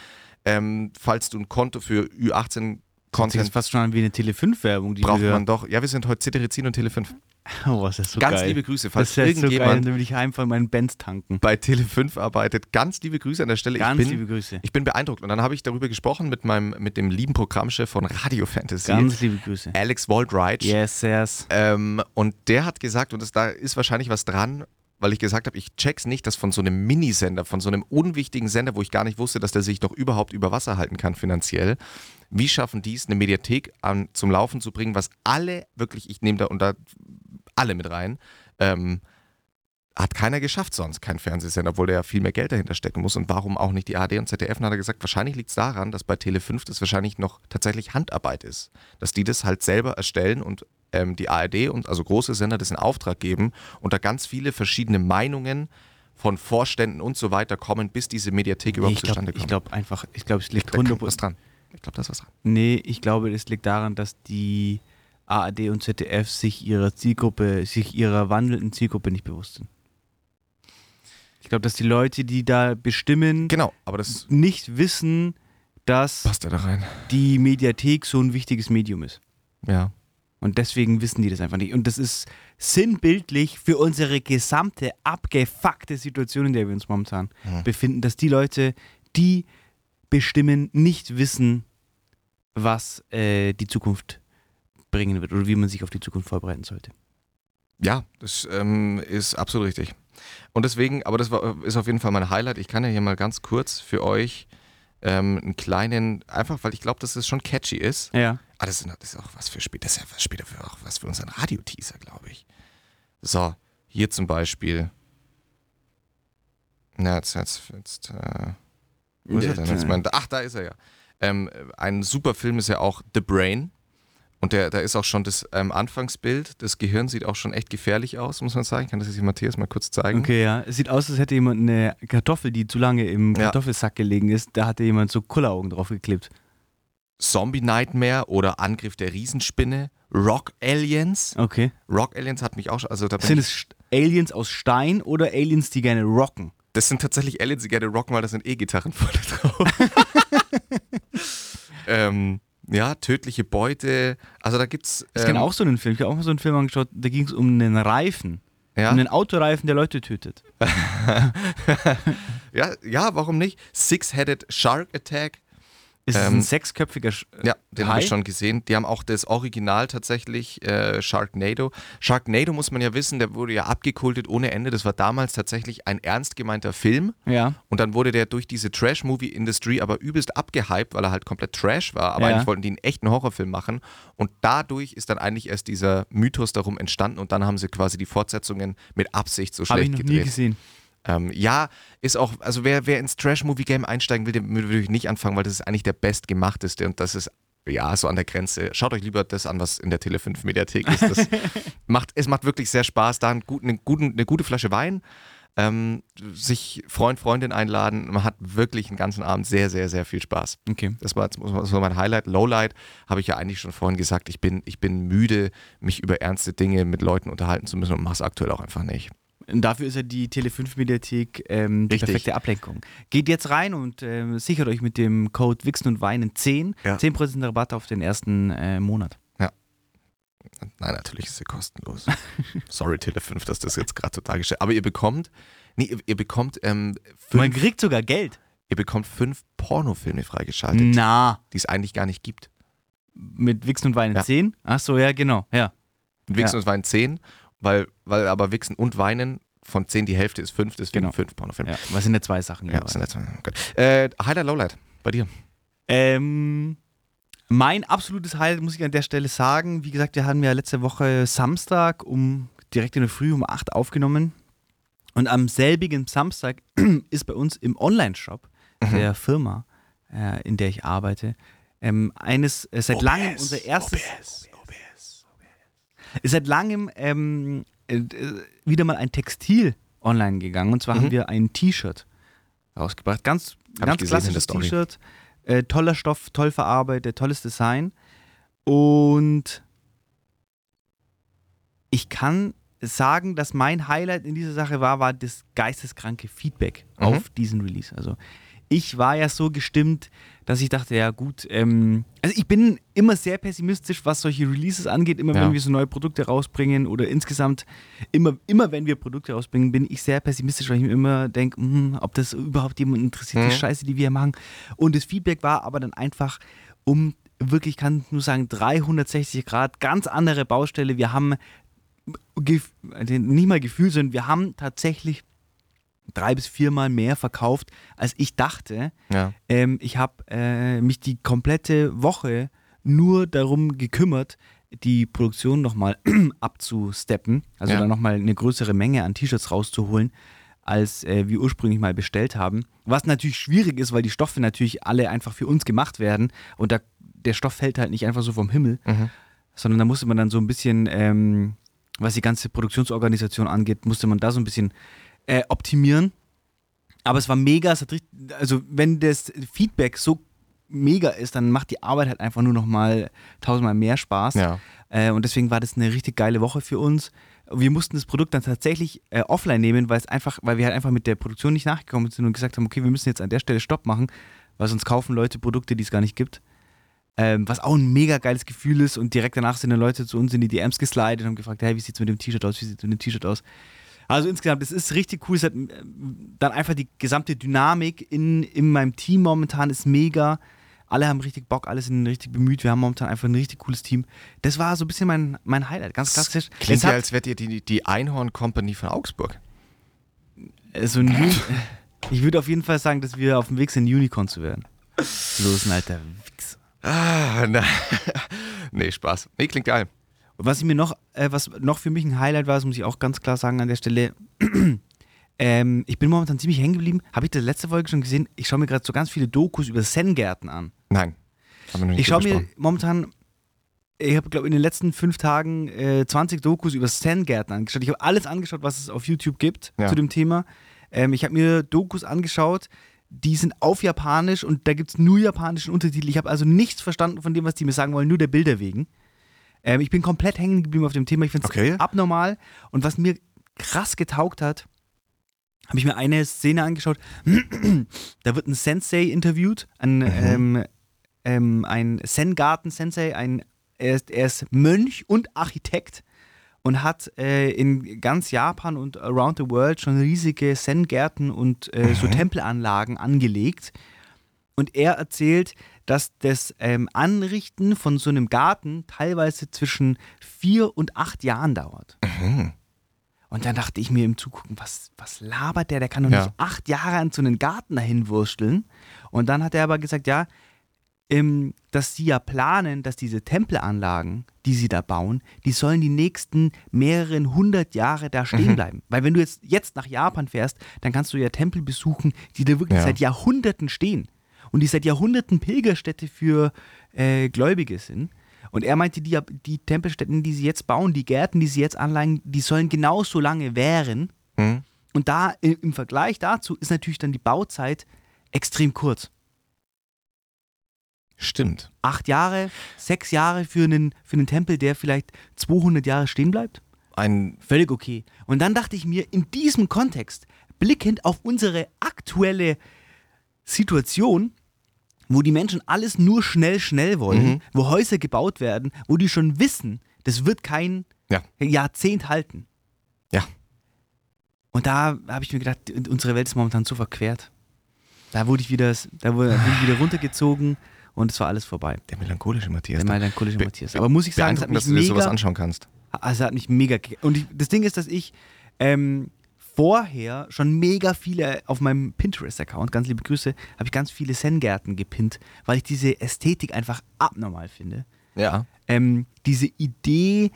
Speaker 1: Ähm, falls du ein Konto für Ü18 Content. Das ist
Speaker 2: fast schon wie eine Tele5-Werbung.
Speaker 1: Braucht man doch. Ja, wir sind heute Cetirizin und Tele5.
Speaker 2: Oh, was ist so
Speaker 1: ganz
Speaker 2: geil.
Speaker 1: liebe Grüße, falls
Speaker 2: das
Speaker 1: ist irgendjemand so geil,
Speaker 2: ich einfach meinen Benz tanken.
Speaker 1: bei Tele5 arbeitet. Ganz liebe Grüße an der Stelle.
Speaker 2: Ganz
Speaker 1: ich bin,
Speaker 2: liebe Grüße.
Speaker 1: Ich bin beeindruckt. Und dann habe ich darüber gesprochen mit meinem, mit dem lieben Programmchef von Radio Fantasy.
Speaker 2: Ganz liebe Grüße.
Speaker 1: Alex Waldreich.
Speaker 2: Yes, yes.
Speaker 1: Ähm, und der hat gesagt, und das, da ist wahrscheinlich was dran, weil ich gesagt habe, ich check's nicht, dass von so einem Minisender, von so einem unwichtigen Sender, wo ich gar nicht wusste, dass der sich doch überhaupt über Wasser halten kann finanziell, wie schaffen die es, eine Mediathek an, zum Laufen zu bringen, was alle, wirklich, ich nehme da unter alle mit rein, ähm, hat keiner geschafft sonst, kein Fernsehsender, obwohl der ja viel mehr Geld dahinter stecken muss. Und warum auch nicht die ARD und ZDF? Und hat er gesagt, wahrscheinlich liegt es daran, dass bei Tele5 das wahrscheinlich noch tatsächlich Handarbeit ist. Dass die das halt selber erstellen und ähm, die ARD und also große Sender das in Auftrag geben und da ganz viele verschiedene Meinungen von Vorständen und so weiter kommen, bis diese Mediathek überhaupt
Speaker 2: glaub,
Speaker 1: zustande kommt.
Speaker 2: Ich glaube einfach, ich glaube, es liegt
Speaker 1: 100% was dran. Ich glaube, da ist was dran.
Speaker 2: Nee, ich glaube, es liegt daran, dass die ARD und ZDF sich ihrer Zielgruppe, sich ihrer wandelnden Zielgruppe nicht bewusst sind. Ich glaube, dass die Leute, die da bestimmen,
Speaker 1: genau, aber das
Speaker 2: nicht wissen, dass
Speaker 1: passt ja da rein.
Speaker 2: die Mediathek so ein wichtiges Medium ist.
Speaker 1: Ja.
Speaker 2: Und deswegen wissen die das einfach nicht. Und das ist sinnbildlich für unsere gesamte abgefuckte Situation, in der wir uns momentan mhm. befinden, dass die Leute, die bestimmen, nicht wissen, was äh, die Zukunft bringen wird oder wie man sich auf die Zukunft vorbereiten sollte.
Speaker 1: Ja, das ähm, ist absolut richtig. Und deswegen, aber das war, ist auf jeden Fall mein Highlight. Ich kann ja hier mal ganz kurz für euch ähm, einen kleinen, einfach weil ich glaube, dass das schon catchy ist.
Speaker 2: Ja.
Speaker 1: Ah, das ist, das ist auch was für später, das ist ja was später für auch was für unseren Radioteaser, glaube ich. So, hier zum Beispiel. Na, jetzt, jetzt, jetzt äh, wo ist er denn jetzt? Mein, ach, da ist er ja. Ähm, ein super Film ist ja auch The Brain. Und der, da ist auch schon das ähm, Anfangsbild. Das Gehirn sieht auch schon echt gefährlich aus, muss man sagen. Ich kann das jetzt Matthias mal kurz zeigen.
Speaker 2: Okay, ja. Es sieht aus, als hätte jemand eine Kartoffel, die zu lange im ja. Kartoffelsack gelegen ist. Da hatte jemand so Kulleraugen drauf geklebt.
Speaker 1: Zombie Nightmare oder Angriff der Riesenspinne. Rock Aliens.
Speaker 2: Okay.
Speaker 1: Rock Aliens hat mich auch schon. Also
Speaker 2: sind es Aliens aus Stein oder Aliens, die gerne rocken?
Speaker 1: Das sind tatsächlich Aliens, die gerne rocken, weil da sind E-Gitarren vorne drauf. ähm, ja, tödliche Beute. Also da gibt's.
Speaker 2: Ähm, ich kenne auch so einen Film. Ich habe auch mal so einen Film angeschaut, da ging es um einen Reifen. Ja? Um einen Autoreifen, der Leute tötet.
Speaker 1: ja, ja, warum nicht? Six-Headed Shark Attack.
Speaker 2: Ist ähm, ein sechsköpfiger Sch
Speaker 1: Ja, den habe ich schon gesehen. Die haben auch das Original tatsächlich, äh, Sharknado. Sharknado muss man ja wissen, der wurde ja abgekultet ohne Ende. Das war damals tatsächlich ein ernst gemeinter Film.
Speaker 2: Ja.
Speaker 1: Und dann wurde der durch diese Trash-Movie-Industrie aber übelst abgehypt, weil er halt komplett Trash war. Aber ja. eigentlich wollten die einen echten Horrorfilm machen. Und dadurch ist dann eigentlich erst dieser Mythos darum entstanden. Und dann haben sie quasi die Fortsetzungen mit Absicht so schlecht gedreht. Habe ich noch gedreht. nie
Speaker 2: gesehen.
Speaker 1: Ähm, ja, ist auch, also wer, wer ins Trash-Movie-Game einsteigen will, der würde ich nicht anfangen, weil das ist eigentlich der bestgemachteste und das ist ja, so an der Grenze. Schaut euch lieber das an, was in der Tele5-Mediathek ist. Das macht, es macht wirklich sehr Spaß, da einen guten, eine, guten, eine gute Flasche Wein, ähm, sich Freund, Freundin einladen. Man hat wirklich einen ganzen Abend sehr, sehr, sehr viel Spaß.
Speaker 2: Okay.
Speaker 1: Das war, das war mein Highlight. Lowlight habe ich ja eigentlich schon vorhin gesagt. Ich bin, ich bin müde, mich über ernste Dinge mit Leuten unterhalten zu müssen und mache es aktuell auch einfach nicht.
Speaker 2: Und dafür ist ja die Tele5-Mediathek ähm, die perfekte Ablenkung. Geht jetzt rein und äh, sichert euch mit dem Code Wichsen und Weinen 10 ja. 10% Rabatt auf den ersten äh, Monat.
Speaker 1: Ja. Nein, natürlich ist sie kostenlos. Sorry, Tele5, dass das jetzt gerade total gestellt Aber ihr bekommt, nee, ihr, ihr bekommt. Ähm,
Speaker 2: Man kriegt sogar Geld.
Speaker 1: Ihr bekommt fünf Pornofilme freigeschaltet,
Speaker 2: Na,
Speaker 1: die es eigentlich gar nicht gibt.
Speaker 2: mit Wichsen und Weinen
Speaker 1: Ja.
Speaker 2: 10? Ach so, ja, genau. Ja.
Speaker 1: Wichsen
Speaker 2: Ja.
Speaker 1: und Weinen 10, weil, weil aber Wichsen und Weinen von 10 die Hälfte ist 5, deswegen
Speaker 2: Genau.
Speaker 1: 5 Pornofilme.
Speaker 2: ja. Was sind denn zwei Sachen?
Speaker 1: Ja, das sind jetzt, gut. Äh, Highlight, Lowlight, bei dir.
Speaker 2: Ähm, mein absolutes Highlight muss ich an der Stelle sagen. Wie gesagt, wir haben ja letzte Woche Samstag um direkt in der Früh um 8 aufgenommen. Und am selbigen Samstag ist bei uns im Online-Shop der Firma, äh, in der ich arbeite, ähm, eines äh, seit langem unser erstes ist seit langem ähm, äh, äh, wieder mal ein Textil online gegangen. Und zwar
Speaker 1: Mhm.
Speaker 2: haben wir ein T-Shirt rausgebracht. Ganz,
Speaker 1: Hab
Speaker 2: ganz klassisches. T-Shirt. Äh, toller Stoff, toll verarbeitet, tolles Design. Und ich kann sagen, dass mein Highlight in dieser Sache war, war das geisteskranke Feedback
Speaker 1: Mhm.
Speaker 2: auf diesen Release. Also ich war ja so gestimmt, dass ich dachte, ja gut, ähm, also ich bin immer sehr pessimistisch, was solche Releases angeht. Immer
Speaker 1: Ja.
Speaker 2: wenn wir so neue Produkte rausbringen oder insgesamt immer, immer wenn wir Produkte rausbringen, bin ich sehr pessimistisch, weil ich mir immer denke, hm, ob das überhaupt jemand interessiert, die
Speaker 1: Mhm.
Speaker 2: Scheiße, die wir machen. Und das Feedback war aber dann einfach um wirklich, ich kann nur sagen, 360 Grad, ganz andere Baustelle. Wir haben äh, nicht mal gefühlt, sondern wir haben tatsächlich drei bis viermal mehr verkauft, als ich dachte.
Speaker 1: Ja.
Speaker 2: Ähm, ich habe äh, mich die komplette Woche nur darum gekümmert, die Produktion nochmal abzusteppen, also
Speaker 1: Ja.
Speaker 2: da nochmal eine größere Menge an T-Shirts rauszuholen, als äh, wir ursprünglich mal bestellt haben. Was natürlich schwierig ist, weil die Stoffe natürlich alle einfach für uns gemacht werden und da, der Stoff fällt halt nicht einfach so vom Himmel,
Speaker 1: Mhm.
Speaker 2: sondern da musste man dann so ein bisschen, ähm, was die ganze Produktionsorganisation angeht, musste man da so ein bisschen äh, optimieren. Aber es war mega, es hat richtig, also wenn das Feedback so mega ist, dann macht die Arbeit halt einfach nur noch mal tausendmal mehr Spaß.
Speaker 1: Ja.
Speaker 2: Äh, und deswegen war das eine richtig geile Woche für uns. Wir mussten das Produkt dann tatsächlich äh, offline nehmen, weil es einfach, weil wir halt einfach mit der Produktion nicht nachgekommen sind und gesagt haben, okay, wir müssen jetzt an der Stelle Stopp machen, weil sonst kaufen Leute Produkte, die es gar nicht gibt. Ähm, was auch ein mega geiles Gefühl ist und direkt danach sind dann Leute zu uns in die DMs geslidet und haben gefragt, hey, wie sieht's mit dem T-Shirt aus, wie sieht's mit dem T-Shirt aus? Also insgesamt, es ist richtig cool. Es hat ähm, dann einfach die gesamte Dynamik in, in meinem Team momentan ist mega. Alle haben richtig Bock, alle sind richtig bemüht. Wir haben momentan einfach ein richtig cooles Team. Das war so ein bisschen mein, mein Highlight, ganz klassisch.
Speaker 1: Klingt
Speaker 2: Es
Speaker 1: ja, als wärt ihr die, die Einhorn Company von Augsburg.
Speaker 2: so ein Uni ich würde auf jeden Fall sagen, dass wir auf dem Weg sind, Unicorn zu werden. So ist ein alter Wichs.
Speaker 1: Ah, na. nee, Spaß. Nee, klingt geil.
Speaker 2: Und was ich mir noch, äh, was noch für mich ein Highlight war, das muss ich auch ganz klar sagen an der Stelle. ähm, ich bin momentan ziemlich hängen geblieben. Habe ich das letzte Folge schon gesehen? Ich schaue mir gerade so ganz viele Dokus über Zen-Gärten an.
Speaker 1: Nein.
Speaker 2: Ich schaue mir momentan, ich habe glaube in den letzten fünf Tagen äh, 20 Dokus über Zen-Gärten angeschaut. Ich habe alles angeschaut, was es auf YouTube gibt
Speaker 1: Ja.
Speaker 2: zu dem Thema. Ähm, ich habe mir Dokus angeschaut, die sind auf Japanisch und da gibt es nur japanischen Untertitel. Ich habe also nichts verstanden von dem, was die mir sagen wollen, nur der Bilder wegen. Ähm, ich bin komplett hängen geblieben auf dem Thema. Ich finde es
Speaker 1: Okay.
Speaker 2: abnormal. Und was mir krass getaugt hat, habe ich mir eine Szene angeschaut. da wird ein Sensei interviewt, ein, ähm, ähm, ein Zen-Garten-Sensei, ein, er, ist, er ist Mönch und Architekt und hat äh, in ganz Japan und around the world schon riesige Zen-Gärten und äh, so Tempelanlagen angelegt. Und er erzählt, dass das ähm, Anrichten von so einem Garten teilweise zwischen vier und acht Jahren dauert.
Speaker 1: Mhm.
Speaker 2: Und dann dachte ich mir im Zugucken, was, was labert der? Der kann doch
Speaker 1: Ja.
Speaker 2: nicht acht Jahre an so einen Garten dahin wursteln. Und dann hat er aber gesagt, ja, ähm, dass sie ja planen, dass diese Tempelanlagen, die sie da bauen, die sollen die nächsten mehreren hundert Jahre da stehen
Speaker 1: Mhm.
Speaker 2: bleiben. Weil wenn du jetzt, jetzt nach Japan fährst, dann kannst du ja Tempel besuchen, die da wirklich
Speaker 1: Ja.
Speaker 2: seit Jahrhunderten stehen. Und die seit Jahrhunderten Pilgerstätte für äh, Gläubige sind. Und er meinte, die, die Tempelstätten, die sie jetzt bauen, die Gärten, die sie jetzt anlegen, die sollen genauso lange währen.
Speaker 1: Mhm.
Speaker 2: Und da im Vergleich dazu ist natürlich dann die Bauzeit extrem kurz.
Speaker 1: Stimmt.
Speaker 2: Acht Jahre, sechs Jahre für einen, für einen Tempel, der vielleicht 200 Jahre stehen bleibt?
Speaker 1: Ein,
Speaker 2: Völlig okay. Und dann dachte ich mir, in diesem Kontext, blickend auf unsere aktuelle Situation, wo die Menschen alles nur schnell, schnell wollen,
Speaker 1: Mhm.
Speaker 2: wo Häuser gebaut werden, wo die schon wissen, das wird kein
Speaker 1: ja,
Speaker 2: Jahrzehnt halten.
Speaker 1: ja.
Speaker 2: Und da habe ich mir gedacht, unsere Welt ist momentan so verquert. Da wurde ich wieder, da wurde, wurde ich wieder runtergezogen und es war alles vorbei.
Speaker 1: Der melancholische Matthias.
Speaker 2: Der melancholische Matthias. Aber muss ich sagen, es hat mich
Speaker 1: dass du dir sowas
Speaker 2: mega,
Speaker 1: anschauen kannst.
Speaker 2: also hat mich mega Und ich, das Ding ist, dass ich ähm, vorher schon mega viele auf meinem Pinterest-Account, ganz liebe Grüße, habe ich ganz viele Zen-Gärten gepinnt, weil ich diese Ästhetik einfach abnormal finde.
Speaker 1: Ja.
Speaker 2: ähm, diese Idee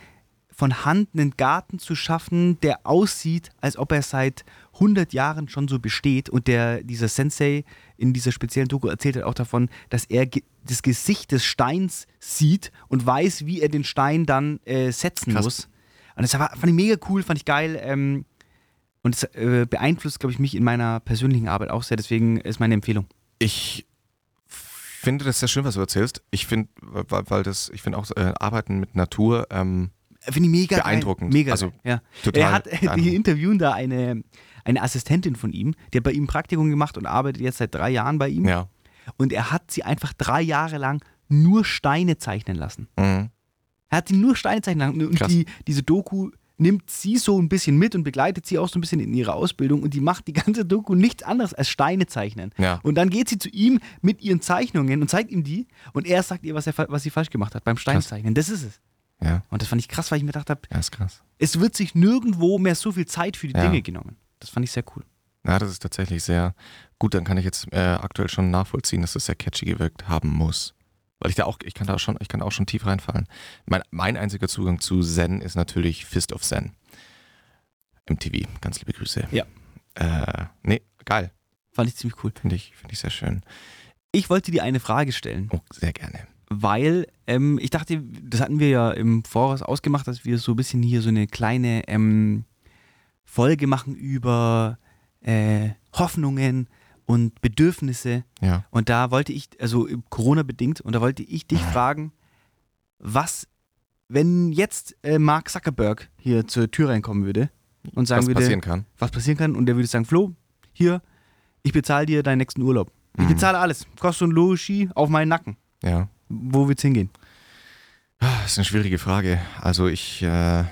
Speaker 2: von Hand einen Garten zu schaffen, der aussieht, als ob er seit 100 Jahren schon so besteht. Und der, dieser Sensei in dieser speziellen Doku erzählt hat auch davon, dass er ge das Gesicht des Steins sieht und weiß, wie er den Stein dann äh, setzen
Speaker 1: Krass.
Speaker 2: muss. Und das war, fand ich mega cool, fand ich geil. Ähm, und es äh, beeinflusst, glaube ich, mich in meiner persönlichen Arbeit auch sehr. Deswegen ist meine Empfehlung.
Speaker 1: Ich finde das sehr schön, was du erzählst. Ich finde, weil, weil das, ich finde auch äh, Arbeiten mit Natur ähm,
Speaker 2: Finde ich mega
Speaker 1: Beeindruckend.
Speaker 2: Geil. Mega
Speaker 1: Also.
Speaker 2: Ja.
Speaker 1: total
Speaker 2: Er hat, die
Speaker 1: beeindruckend.
Speaker 2: interviewen da eine, eine Assistentin von ihm, die hat bei ihm Praktikum gemacht und arbeitet jetzt seit drei Jahren bei ihm.
Speaker 1: ja.
Speaker 2: Und er hat sie einfach drei Jahre lang nur Steine zeichnen lassen.
Speaker 1: Mhm.
Speaker 2: Er hat sie nur Steine zeichnen lassen. Und
Speaker 1: Krass.
Speaker 2: die, diese Doku nimmt sie so ein bisschen mit und begleitet sie auch so ein bisschen in ihrer Ausbildung. Und die macht die ganze Doku nichts anderes als Steine zeichnen.
Speaker 1: Ja.
Speaker 2: Und dann geht sie zu ihm mit ihren Zeichnungen und zeigt ihm die. Und er sagt ihr, was, er, was sie falsch gemacht hat beim Steinzeichnen. Das ist es.
Speaker 1: Ja.
Speaker 2: Und das fand ich krass, weil ich mir gedacht habe,
Speaker 1: Ja, ist krass.
Speaker 2: es wird sich nirgendwo mehr so viel Zeit für die
Speaker 1: Ja.
Speaker 2: Dinge genommen. Das fand ich sehr cool.
Speaker 1: Ja, das ist tatsächlich sehr gut. Dann kann ich jetzt äh, aktuell schon nachvollziehen, dass das sehr catchy gewirkt haben muss. Weil ich da auch, ich kann da schon, ich kann da auch schon tief reinfallen. Mein, mein einziger Zugang zu Zen ist natürlich Fist of Zen. Im TV. Ganz liebe Grüße.
Speaker 2: Ja.
Speaker 1: Äh, nee, geil.
Speaker 2: Fand ich ziemlich cool.
Speaker 1: Finde ich, finde ich sehr schön.
Speaker 2: Ich wollte dir eine Frage stellen,
Speaker 1: Oh, sehr gerne.
Speaker 2: weil ähm, ich dachte, das hatten wir ja im Voraus ausgemacht, dass wir so ein bisschen hier so eine kleine ähm, Folge machen über äh, Hoffnungen und Bedürfnisse.
Speaker 1: Ja.
Speaker 2: Und da wollte ich, also Corona-bedingt, und da wollte ich dich fragen, was, wenn jetzt äh, Mark Zuckerberg hier zur Tür reinkommen würde und sagen
Speaker 1: Was
Speaker 2: würde,
Speaker 1: passieren kann.
Speaker 2: was passieren kann und der würde sagen, Flo, hier, ich bezahle dir deinen nächsten Urlaub. Ich
Speaker 1: Mhm.
Speaker 2: bezahle alles. Kost und Logis auf meinen Nacken.
Speaker 1: Ja.
Speaker 2: Wo wird's hingehen?
Speaker 1: Das ist eine schwierige Frage. Also ich, äh,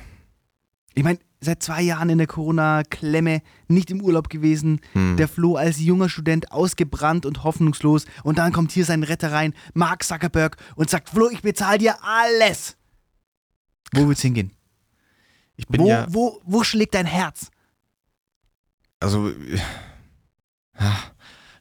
Speaker 2: Ich meine, seit zwei Jahren in der Corona-Klemme, nicht im Urlaub gewesen.
Speaker 1: hm.
Speaker 2: Der Flo als junger Student ausgebrannt und hoffnungslos. Und dann kommt hier sein Retter rein, Mark Zuckerberg, und sagt, Flo, ich bezahle dir alles. Wo wird's hingehen?
Speaker 1: ich bin
Speaker 2: Wo,
Speaker 1: ja,
Speaker 2: wo, wo schlägt dein Herz?
Speaker 1: also, ah,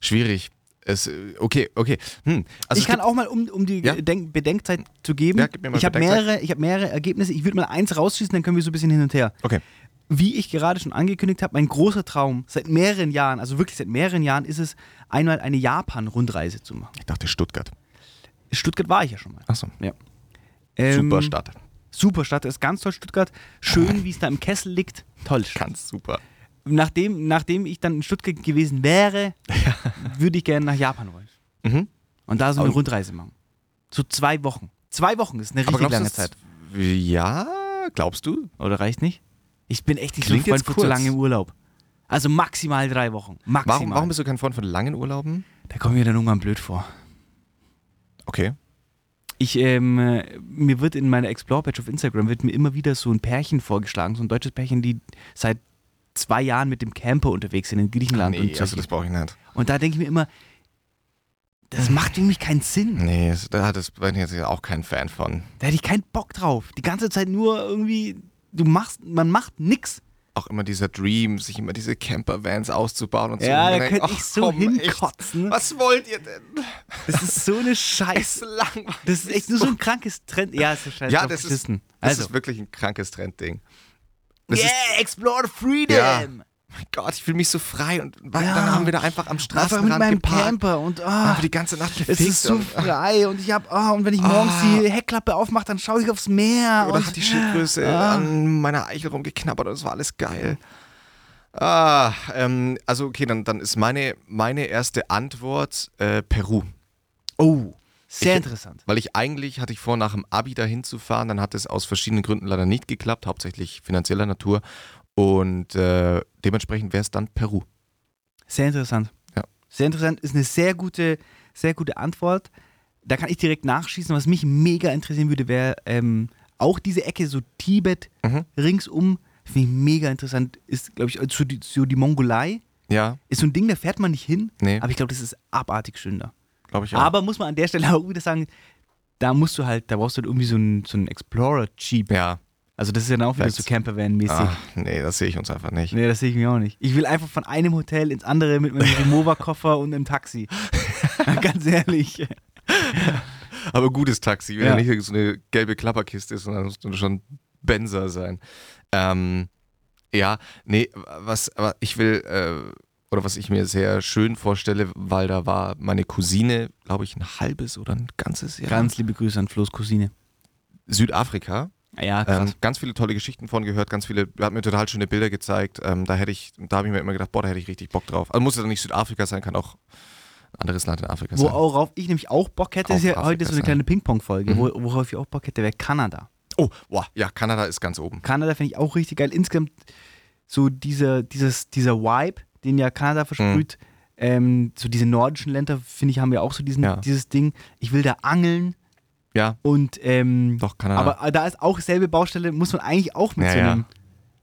Speaker 1: schwierig. Es, okay, okay. Hm. Also
Speaker 2: ich kann auch mal, um, um die
Speaker 1: Ja?
Speaker 2: Denk Bedenkzeit zu geben,
Speaker 1: Ja, gib
Speaker 2: ich habe mehrere, ich hab mehrere Ergebnisse. Ich würde mal eins rausschießen, dann können wir so ein bisschen hin und her.
Speaker 1: Okay.
Speaker 2: Wie ich gerade schon angekündigt habe, mein großer Traum seit mehreren Jahren, also wirklich seit mehreren Jahren, ist es, einmal eine Japan-Rundreise zu machen.
Speaker 1: Ich dachte Stuttgart.
Speaker 2: Stuttgart war ich ja schon mal.
Speaker 1: Achso.
Speaker 2: Ähm,
Speaker 1: Super Stadt.
Speaker 2: Super Stadt, ist ganz toll Stuttgart. Schön, wie es da im Kessel liegt. Toll.
Speaker 1: Ganz super.
Speaker 2: Nachdem, nachdem ich dann in Stuttgart gewesen wäre, würde ich gerne nach Japan wollen.
Speaker 1: Mhm.
Speaker 2: Und da so eine
Speaker 1: Und-
Speaker 2: Rundreise machen. So zwei Wochen. Zwei Wochen ist eine richtig
Speaker 1: glaubst
Speaker 2: lange Zeit.
Speaker 1: Ja, glaubst du?
Speaker 2: Oder reicht nicht? Ich bin echt nicht
Speaker 1: Klingt
Speaker 2: so ein Freund zu lange im Urlaub. Also maximal drei Wochen. Maximal.
Speaker 1: Warum, warum bist du kein Freund von langen Urlauben?
Speaker 2: da kommen mir dann irgendwann blöd vor.
Speaker 1: Okay.
Speaker 2: Ich, ähm, äh, mir wird in meiner Explore-Page auf Instagram wird mir immer wieder so ein Pärchen vorgeschlagen, so ein deutsches Pärchen, die seit zwei Jahren mit dem Camper unterwegs sind in Griechenland.
Speaker 1: nee,
Speaker 2: und,
Speaker 1: also das brauche ich nicht.
Speaker 2: und da denke ich mir immer, das macht irgendwie keinen Sinn.
Speaker 1: Nee, da bin ich jetzt auch kein Fan von.
Speaker 2: Da hätte ich keinen Bock drauf. Die ganze Zeit nur irgendwie, du machst, man macht nix.
Speaker 1: Auch immer dieser Dream, sich immer diese Campervans auszubauen und so.
Speaker 2: Ja, da könnte ich so
Speaker 1: komm, echt,
Speaker 2: hinkotzen.
Speaker 1: Was wollt ihr denn?
Speaker 2: Das ist so eine Scheiße. Das ist echt nur so ein krankes Trend. Ja, ist ja scheiße.
Speaker 1: Ja, das ist, das
Speaker 2: Also,
Speaker 1: ist wirklich ein krankes Trendding. Das
Speaker 2: yeah,
Speaker 1: ist,
Speaker 2: explore freedom.
Speaker 1: Ja. mein Gott, ich fühle mich so frei und
Speaker 2: Ja.
Speaker 1: dann haben wir da einfach am
Speaker 2: Einfach
Speaker 1: Straßenrand
Speaker 2: mit meinem
Speaker 1: geparkt.
Speaker 2: Camper und
Speaker 1: wir die ganze Nacht
Speaker 2: es
Speaker 1: gefixt
Speaker 2: ist so frei und ich hab ah, und wenn ich morgens
Speaker 1: Ah.
Speaker 2: die Heckklappe aufmache, dann schaue ich aufs Meer
Speaker 1: Oder
Speaker 2: und
Speaker 1: hat die Schildgröße
Speaker 2: Ah.
Speaker 1: an meiner Eichel rumgeknabbert und es war alles geil. Ah, ähm, also okay, dann, dann ist meine, meine erste Antwort äh, Peru.
Speaker 2: oh, sehr
Speaker 1: Ich-
Speaker 2: interessant.
Speaker 1: Weil ich eigentlich hatte ich vor, nach dem Abi dahin zu fahren, dann hat es aus verschiedenen Gründen leider nicht geklappt, hauptsächlich finanzieller Natur. Und äh, dementsprechend wäre es dann Peru.
Speaker 2: Sehr interessant.
Speaker 1: Ja.
Speaker 2: Sehr interessant, ist eine sehr gute, sehr gute Antwort. Da kann ich direkt nachschießen. Was mich mega interessieren würde, wäre ähm, auch diese Ecke, so Tibet
Speaker 1: Mhm.
Speaker 2: ringsum, finde ich mega interessant. Ist, glaube ich, so die, so die Mongolei.
Speaker 1: Ja,
Speaker 2: Ist so ein Ding, da fährt man nicht hin,
Speaker 1: nee,
Speaker 2: aber ich glaube, das ist abartig schön da.
Speaker 1: Glaube ich auch.
Speaker 2: Aber muss man an der Stelle auch wieder sagen, da musst du halt, da brauchst du halt irgendwie so einen, so einen Explorer-Jeep.
Speaker 1: ja,
Speaker 2: Also das ist ja dann auch wieder so Campervan-mäßig.
Speaker 1: ah, nee, das sehe ich uns einfach nicht.
Speaker 2: Nee, das sehe ich mir auch nicht. Ich will einfach von einem Hotel ins andere mit meinem Remover-Koffer und einem Taxi. Ganz ehrlich.
Speaker 1: Aber gutes Taxi, wenn
Speaker 2: Ja.
Speaker 1: ja. nicht so eine gelbe Klapperkiste ist, sondern muss schon Benzer sein. Ähm, ja, nee, was, aber ich will, äh, oder was ich mir sehr schön vorstelle, weil da war meine Cousine, glaube ich, ein halbes oder ein ganzes Jahr.
Speaker 2: Ganz liebe Grüße an Flo's Cousine.
Speaker 1: Südafrika.
Speaker 2: Ja, krass.
Speaker 1: Ähm, ganz viele tolle Geschichten von gehört, ganz viele, hat mir total schöne Bilder gezeigt. Ähm, da hätte ich, da habe ich mir immer gedacht, boah, da hätte ich richtig Bock drauf. Also muss ja nicht Südafrika sein, kann auch ein anderes Land in Afrika sein.
Speaker 2: Worauf ich nämlich auch Bock hätte, ist
Speaker 1: Auf
Speaker 2: ja
Speaker 1: Afrika
Speaker 2: heute so eine
Speaker 1: sein.
Speaker 2: kleine Ping-Pong-Folge.
Speaker 1: Mhm.
Speaker 2: Wo, worauf ich auch Bock hätte, wäre Kanada.
Speaker 1: Oh, boah, ja, Kanada ist ganz oben.
Speaker 2: Kanada finde ich auch richtig geil. Insgesamt so dieser, dieses, dieser Vibe, den ja Kanada versprüht, ähm, so diese nordischen Länder, finde ich, haben ja auch so diesen,
Speaker 1: Ja.
Speaker 2: dieses Ding. Ich will da angeln
Speaker 1: Ja,
Speaker 2: und ähm,
Speaker 1: doch, Kanada.
Speaker 2: aber da ist auch selbe Baustelle, muss man eigentlich auch mit
Speaker 1: Ja,
Speaker 2: so
Speaker 1: ja.
Speaker 2: einem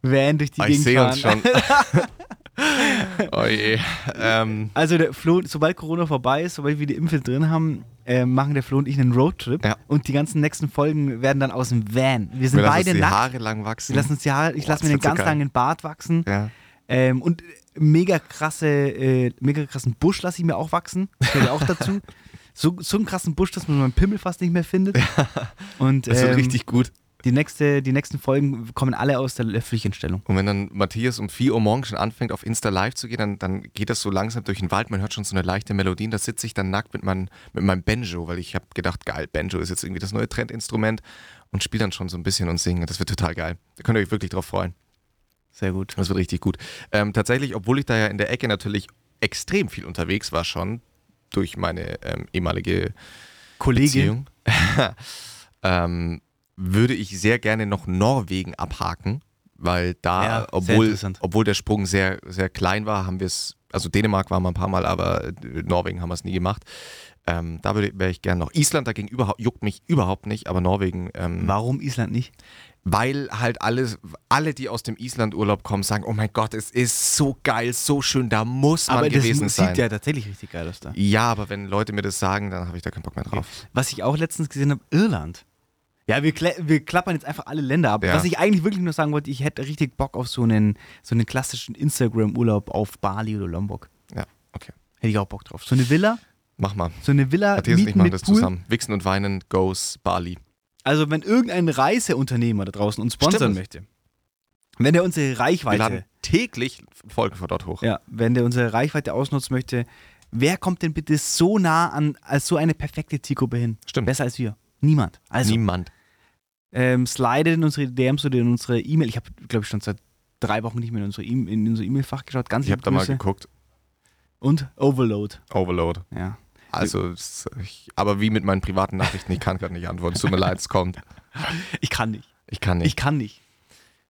Speaker 2: Van durch die
Speaker 1: ich
Speaker 2: Gegend
Speaker 1: sehe
Speaker 2: fahren.
Speaker 1: uns schon. oh je. Ähm,
Speaker 2: Also der Flo, sobald Corona vorbei ist, sobald wir die Impfel drin haben, äh, machen der Flo und ich einen Roadtrip
Speaker 1: Ja.
Speaker 2: und die ganzen nächsten Folgen werden dann aus dem Van. Wir sind
Speaker 1: wir lassen uns
Speaker 2: beide
Speaker 1: die
Speaker 2: nackt.
Speaker 1: Haare lang wachsen.
Speaker 2: Wir lassen uns die Haare, ich
Speaker 1: Boah,
Speaker 2: lasse mir einen
Speaker 1: so
Speaker 2: ganz langen Bart wachsen.
Speaker 1: ja.
Speaker 2: Ähm, und mega krasse, äh, mega krassen Busch lasse ich mir auch wachsen. Das gehört auch dazu. So, so einen krassen Busch, dass man meinen Pimmel fast nicht mehr findet. Und
Speaker 1: Das wird
Speaker 2: ähm,
Speaker 1: richtig gut.
Speaker 2: die, nächste, die nächsten Folgen kommen alle aus der Pflichtentstellung.
Speaker 1: Und wenn dann Matthias um 4 Uhr morgens schon anfängt, auf Insta live zu gehen, dann, dann geht das so langsam durch den Wald. Man hört schon so eine leichte Melodie. Und da sitze ich dann nackt mit, mein, mit meinem Banjo, weil ich habe gedacht, geil, Banjo ist jetzt irgendwie das neue Trendinstrument und spiele dann schon so ein bisschen und singe. Das wird total geil. Da könnt ihr euch wirklich drauf freuen.
Speaker 2: Sehr gut.
Speaker 1: Das wird richtig gut. Ähm, tatsächlich, obwohl ich da ja in der Ecke natürlich extrem viel unterwegs war schon, durch meine ähm, ehemalige
Speaker 2: Kollege.
Speaker 1: Beziehung, ähm, würde ich sehr gerne noch Norwegen abhaken, weil da,
Speaker 2: Ja,
Speaker 1: obwohl, obwohl der Sprung sehr, sehr klein war, haben wir es, also Dänemark waren wir ein paar Mal, aber äh, Norwegen haben wir es nie gemacht. Ähm, da würde- wäre ich gerne noch. Island dagegen überhaupt, juckt mich überhaupt nicht, aber Norwegen, ähm,
Speaker 2: Warum Island nicht?
Speaker 1: Weil halt alles, alle, die aus dem Island-Urlaub kommen, sagen, oh mein Gott, es ist so geil, so schön, da muss man
Speaker 2: Aber das
Speaker 1: gewesen
Speaker 2: sieht
Speaker 1: sein.
Speaker 2: ja tatsächlich richtig geil aus da.
Speaker 1: Ja, aber wenn Leute mir das sagen, dann habe ich da keinen Bock mehr drauf.
Speaker 2: Was ich auch letztens gesehen habe, Irland. Ja, wir, kla- wir klappern jetzt einfach alle Länder ab.
Speaker 1: Ja.
Speaker 2: Was ich eigentlich wirklich nur sagen wollte, ich hätte richtig Bock auf so einen, so einen klassischen Instagram-Urlaub auf Bali oder Lombok.
Speaker 1: Ja, okay.
Speaker 2: Hätte ich auch Bock drauf. So eine Villa,
Speaker 1: Mach mal.
Speaker 2: so eine Villa
Speaker 1: Matthias und ich machen das
Speaker 2: Pool.
Speaker 1: zusammen. Wichsen und Weinen goes Bali.
Speaker 2: Also wenn irgendein Reiseunternehmer da draußen uns sponsern
Speaker 1: Stimmt.
Speaker 2: möchte, wenn der unsere
Speaker 1: Wir
Speaker 2: Reichweite,
Speaker 1: laden täglich Folgen von dort hoch.
Speaker 2: ja, wenn der unsere Reichweite ausnutzen möchte, wer kommt denn bitte so nah an als so eine perfekte Zielgruppe hin?
Speaker 1: Stimmt.
Speaker 2: Besser als wir. Niemand. Also
Speaker 1: Niemand.
Speaker 2: ähm, slide in unsere DMs oder in unsere E-Mail. Ich habe, glaube ich, schon seit drei Wochen nicht mehr in unsere E- in unser E-Mail-Fach geschaut. Ganz
Speaker 1: Ich habe da mal geguckt.
Speaker 2: Und Overload.
Speaker 1: Overload.
Speaker 2: Ja.
Speaker 1: Also, es- ich, aber wie mit meinen privaten Nachrichten, ich kann gerade nicht antworten. Tut mir leid, es kommt.
Speaker 2: Ich kann nicht.
Speaker 1: Ich kann nicht.
Speaker 2: Ich kann nicht.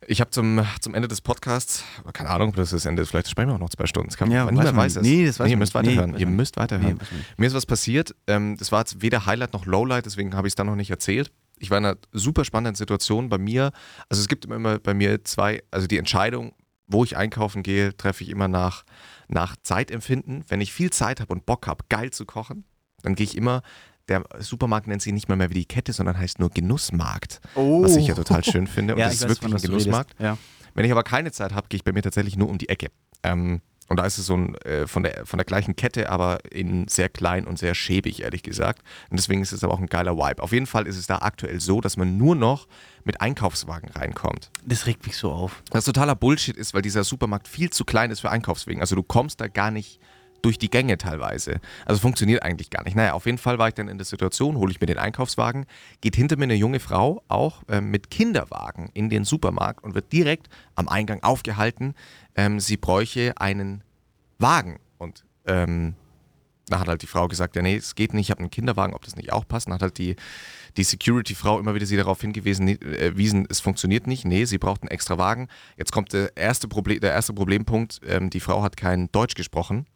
Speaker 1: Ich habe zum, zum Ende des Podcasts, keine Ahnung, ob das das Ende ist, vielleicht sprechen wir auch noch zwei Stunden. Das kann,
Speaker 2: Ja,
Speaker 1: niemand
Speaker 2: weiß
Speaker 1: weiß es.
Speaker 2: Nee, das weiß
Speaker 1: nee, ihr müsst
Speaker 2: nicht. Nee,
Speaker 1: weiterhören.
Speaker 2: weiß
Speaker 1: ihr müsst weiterhören.
Speaker 2: Nee.
Speaker 1: Mir ist was passiert. Ähm, das war jetzt weder Highlight noch Lowlight, deswegen habe ich es dann noch nicht erzählt. Ich war in einer super spannenden Situation bei mir. Also es gibt immer bei mir zwei, also die Entscheidung, wo ich einkaufen gehe, treffe ich immer nach, nach Zeitempfinden. Wenn ich viel Zeit habe und Bock habe, geil zu kochen, dann gehe ich immer, der Supermarkt nennt sich nicht mal mehr wie die Kette, sondern heißt nur Genussmarkt.
Speaker 2: Oh.
Speaker 1: Was ich ja total schön finde. Und
Speaker 2: ja,
Speaker 1: das ist
Speaker 2: weiß,
Speaker 1: wirklich ein. Genussmarkt.
Speaker 2: Ja.
Speaker 1: Wenn ich aber keine Zeit habe, gehe ich bei mir tatsächlich nur um die Ecke. Ähm, und da ist es so ein, äh, von, der, von der gleichen Kette, aber in sehr klein und sehr schäbig, ehrlich gesagt. Und deswegen ist es aber auch ein geiler Vibe. Auf jeden Fall ist es da aktuell so, dass man nur noch mit Einkaufswagen reinkommt.
Speaker 2: Das regt mich so auf.
Speaker 1: Was totaler Bullshit ist, weil dieser Supermarkt viel zu klein ist für Einkaufswegen. Also du kommst da gar nicht durch die Gänge teilweise. Also funktioniert eigentlich gar nicht. Naja, auf jeden Fall war ich dann in der Situation, hole ich mir den Einkaufswagen, geht hinter mir eine junge Frau auch ähm, mit Kinderwagen in den Supermarkt und wird direkt am Eingang aufgehalten, ähm, sie bräuche einen Wagen. Und ähm, da hat halt die Frau gesagt, ja nee, es geht nicht, ich habe einen Kinderwagen, ob das nicht auch passt. Dann hat halt die, die Security-Frau immer wieder sie darauf hingewiesen, äh, wiesen, es funktioniert nicht, nee, sie braucht einen extra Wagen. Jetzt kommt der erste, Problem, der erste Problempunkt, ähm, die Frau hat kein Deutsch gesprochen.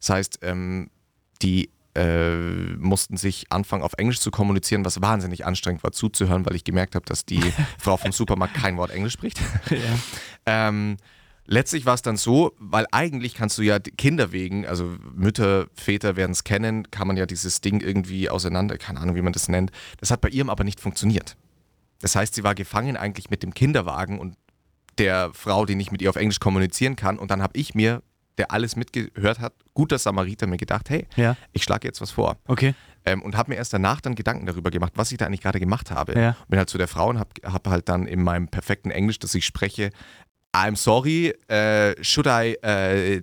Speaker 1: Das heißt, ähm, die äh, mussten sich anfangen, auf Englisch zu kommunizieren, was wahnsinnig anstrengend war zuzuhören, weil ich gemerkt habe, dass die Frau vom Supermarkt kein Wort Englisch spricht.
Speaker 2: ja.
Speaker 1: Ähm, letztlich war es dann so, weil eigentlich kannst du ja Kinder wegen, also Mütter, Väter werden es kennen, kann man ja dieses Ding irgendwie auseinander, keine Ahnung, wie man das nennt. Das hat bei ihrem aber nicht funktioniert. Das heißt, sie war gefangen eigentlich mit dem Kinderwagen und der Frau, die nicht mit ihr auf Englisch kommunizieren kann. Und dann habe ich mir, der alles mitgehört hat, guter Samariter, mir gedacht, hey,
Speaker 2: Ja.
Speaker 1: ich schlage jetzt was vor.
Speaker 2: Okay.
Speaker 1: Ähm, und habe mir erst danach dann Gedanken darüber gemacht, was ich da eigentlich gerade gemacht habe.
Speaker 2: Ja.
Speaker 1: Bin halt zu der Frau und habe hab halt dann in meinem perfekten Englisch, das ich spreche, I'm sorry, äh, should I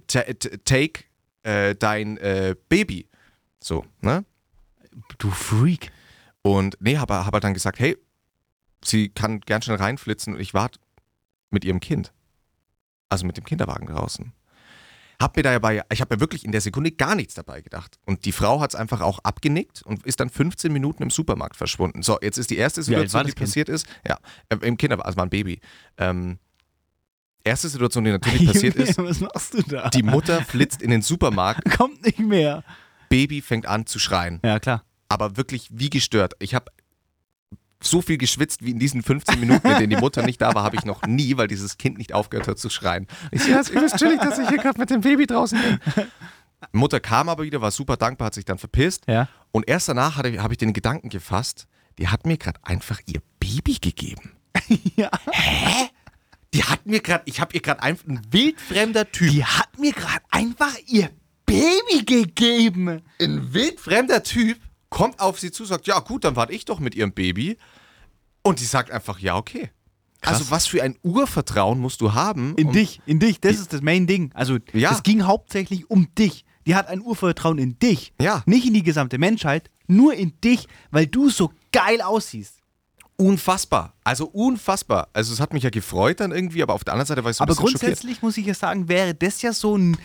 Speaker 1: t- take äh, dein Baby? So, ne?
Speaker 2: Du Freak.
Speaker 1: Und nee, habe hab halt dann gesagt, hey, sie kann gern schnell reinflitzen und ich warte mit ihrem Kind. Also mit dem Kinderwagen draußen. Hab mir dabei, ich habe mir wirklich in der Sekunde gar nichts dabei gedacht. Und die Frau hat es einfach auch abgenickt und ist dann 15 Minuten im Supermarkt verschwunden. So, jetzt ist die erste Situation, die
Speaker 2: Kind?
Speaker 1: passiert ist. Ja, äh, im Kinderwagen, also war ein Baby. Ähm, erste Situation, die natürlich passiert ist,
Speaker 2: Was machst du da?
Speaker 1: die Mutter flitzt in den Supermarkt,
Speaker 2: kommt nicht mehr.
Speaker 1: Baby fängt an zu schreien.
Speaker 2: Ja, klar.
Speaker 1: aber wirklich wie gestört. Ich habe so viel geschwitzt wie in diesen 15 Minuten, in denen die Mutter nicht da war, habe ich noch nie, weil dieses Kind nicht aufgehört hat zu schreien. Ich ja, es ist chillig, dass ich hier gerade mit dem Baby draußen bin. Mutter kam aber wieder, war super dankbar, hat sich dann verpisst.
Speaker 2: Ja.
Speaker 1: Und erst danach habe ich den Gedanken gefasst, die hat mir gerade einfach ihr Baby gegeben.
Speaker 2: ja.
Speaker 1: Die hat mir gerade, ich habe ihr gerade einfach ein wildfremder Typ,
Speaker 2: Die hat mir gerade einfach ihr Baby gegeben.
Speaker 1: ein wildfremder Typ kommt auf sie zu, sagt, ja gut, dann warte ich doch mit ihrem Baby. Und die sagt einfach, ja, okay.
Speaker 2: Krass.
Speaker 1: Also was für ein Urvertrauen musst du haben?
Speaker 2: In
Speaker 1: um-
Speaker 2: dich, in dich. Das ist das Main Ding. Also,
Speaker 1: Ja.
Speaker 2: es ging hauptsächlich um dich. Die hat ein Urvertrauen in dich.
Speaker 1: Ja.
Speaker 2: Nicht in die gesamte Menschheit, nur in dich, weil du so geil aussiehst.
Speaker 1: Unfassbar. Also unfassbar. Also es hat mich ja gefreut dann irgendwie, aber auf der anderen Seite war ich so ein
Speaker 2: Aber
Speaker 1: bisschen schockiert.
Speaker 2: grundsätzlich muss ich ja sagen, wäre das ja so ein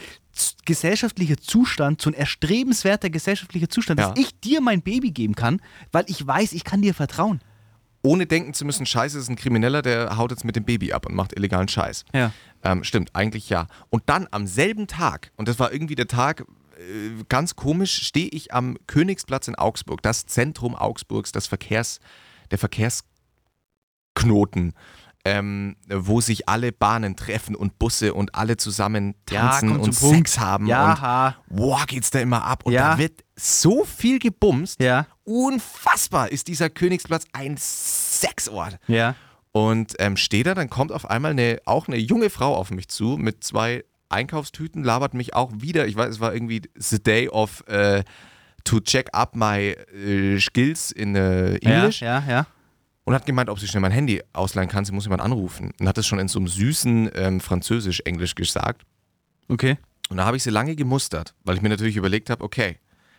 Speaker 2: gesellschaftlicher Zustand, so ein erstrebenswerter gesellschaftlicher Zustand,
Speaker 1: Ja.
Speaker 2: dass ich dir mein Baby geben kann, weil ich weiß, ich kann dir vertrauen.
Speaker 1: Ohne denken zu müssen, scheiße, das ist ein Krimineller, der haut jetzt mit dem Baby ab und macht illegalen Scheiß.
Speaker 2: Ja.
Speaker 1: Ähm, stimmt, eigentlich ja. Und dann am selben Tag, und das war irgendwie der Tag, äh, ganz komisch, stehe ich am Königsplatz in Augsburg, das Zentrum Augsburgs, das Verkehrs, der Verkehrsknoten, ähm, wo sich alle Bahnen treffen und Busse und alle zusammen tanzen
Speaker 2: kommt
Speaker 1: und
Speaker 2: zum Punkt.
Speaker 1: Sex haben.
Speaker 2: Ja.
Speaker 1: Und wow, geht's da immer ab. Und
Speaker 2: Ja.
Speaker 1: da wird so viel gebumst.
Speaker 2: Ja.
Speaker 1: Unfassbar ist dieser Königsplatz ein Sexort.
Speaker 2: Ja.
Speaker 1: Und ähm, stehe da, dann kommt auf einmal eine, auch eine junge Frau auf mich zu mit zwei Einkaufstüten, labert mich auch wieder. Ich weiß, es war irgendwie the day of äh, to check up my äh, skills in äh, English
Speaker 2: Ja, ja, ja.
Speaker 1: und hat gemeint, ob sie schnell mein Handy ausleihen kann. Sie muss jemand anrufen. Und hat das schon in so einem süßen ähm, Französisch-Englisch gesagt.
Speaker 2: Okay.
Speaker 1: Und da habe ich sie lange gemustert, weil ich mir natürlich überlegt habe, okay,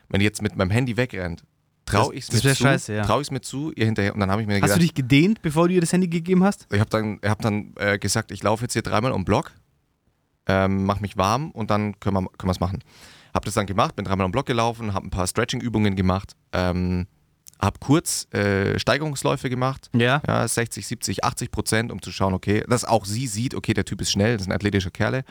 Speaker 1: wenn die jetzt mit meinem Handy wegrennt, traue ich es mir zu,
Speaker 2: scheiße, ja.
Speaker 1: traue ich es mir zu, ihr hinterher. Und dann habe ich mir
Speaker 2: Hast
Speaker 1: gedacht,
Speaker 2: du dich gedehnt, bevor du ihr das Handy gegeben hast?
Speaker 1: ich habe dann, hab dann äh, gesagt, ich laufe jetzt hier dreimal um Block, ähm, mach mich warm und dann können wir es machen. Habe das dann gemacht, bin dreimal den Block gelaufen, habe ein paar Stretching-Übungen gemacht, ähm, habe kurz äh, Steigerungsläufe gemacht,
Speaker 2: Ja.
Speaker 1: ja, 60, 70, 80 Prozent, um zu schauen, okay, dass auch sie sieht, okay, der Typ ist schnell, das ist ein athletischer Kerle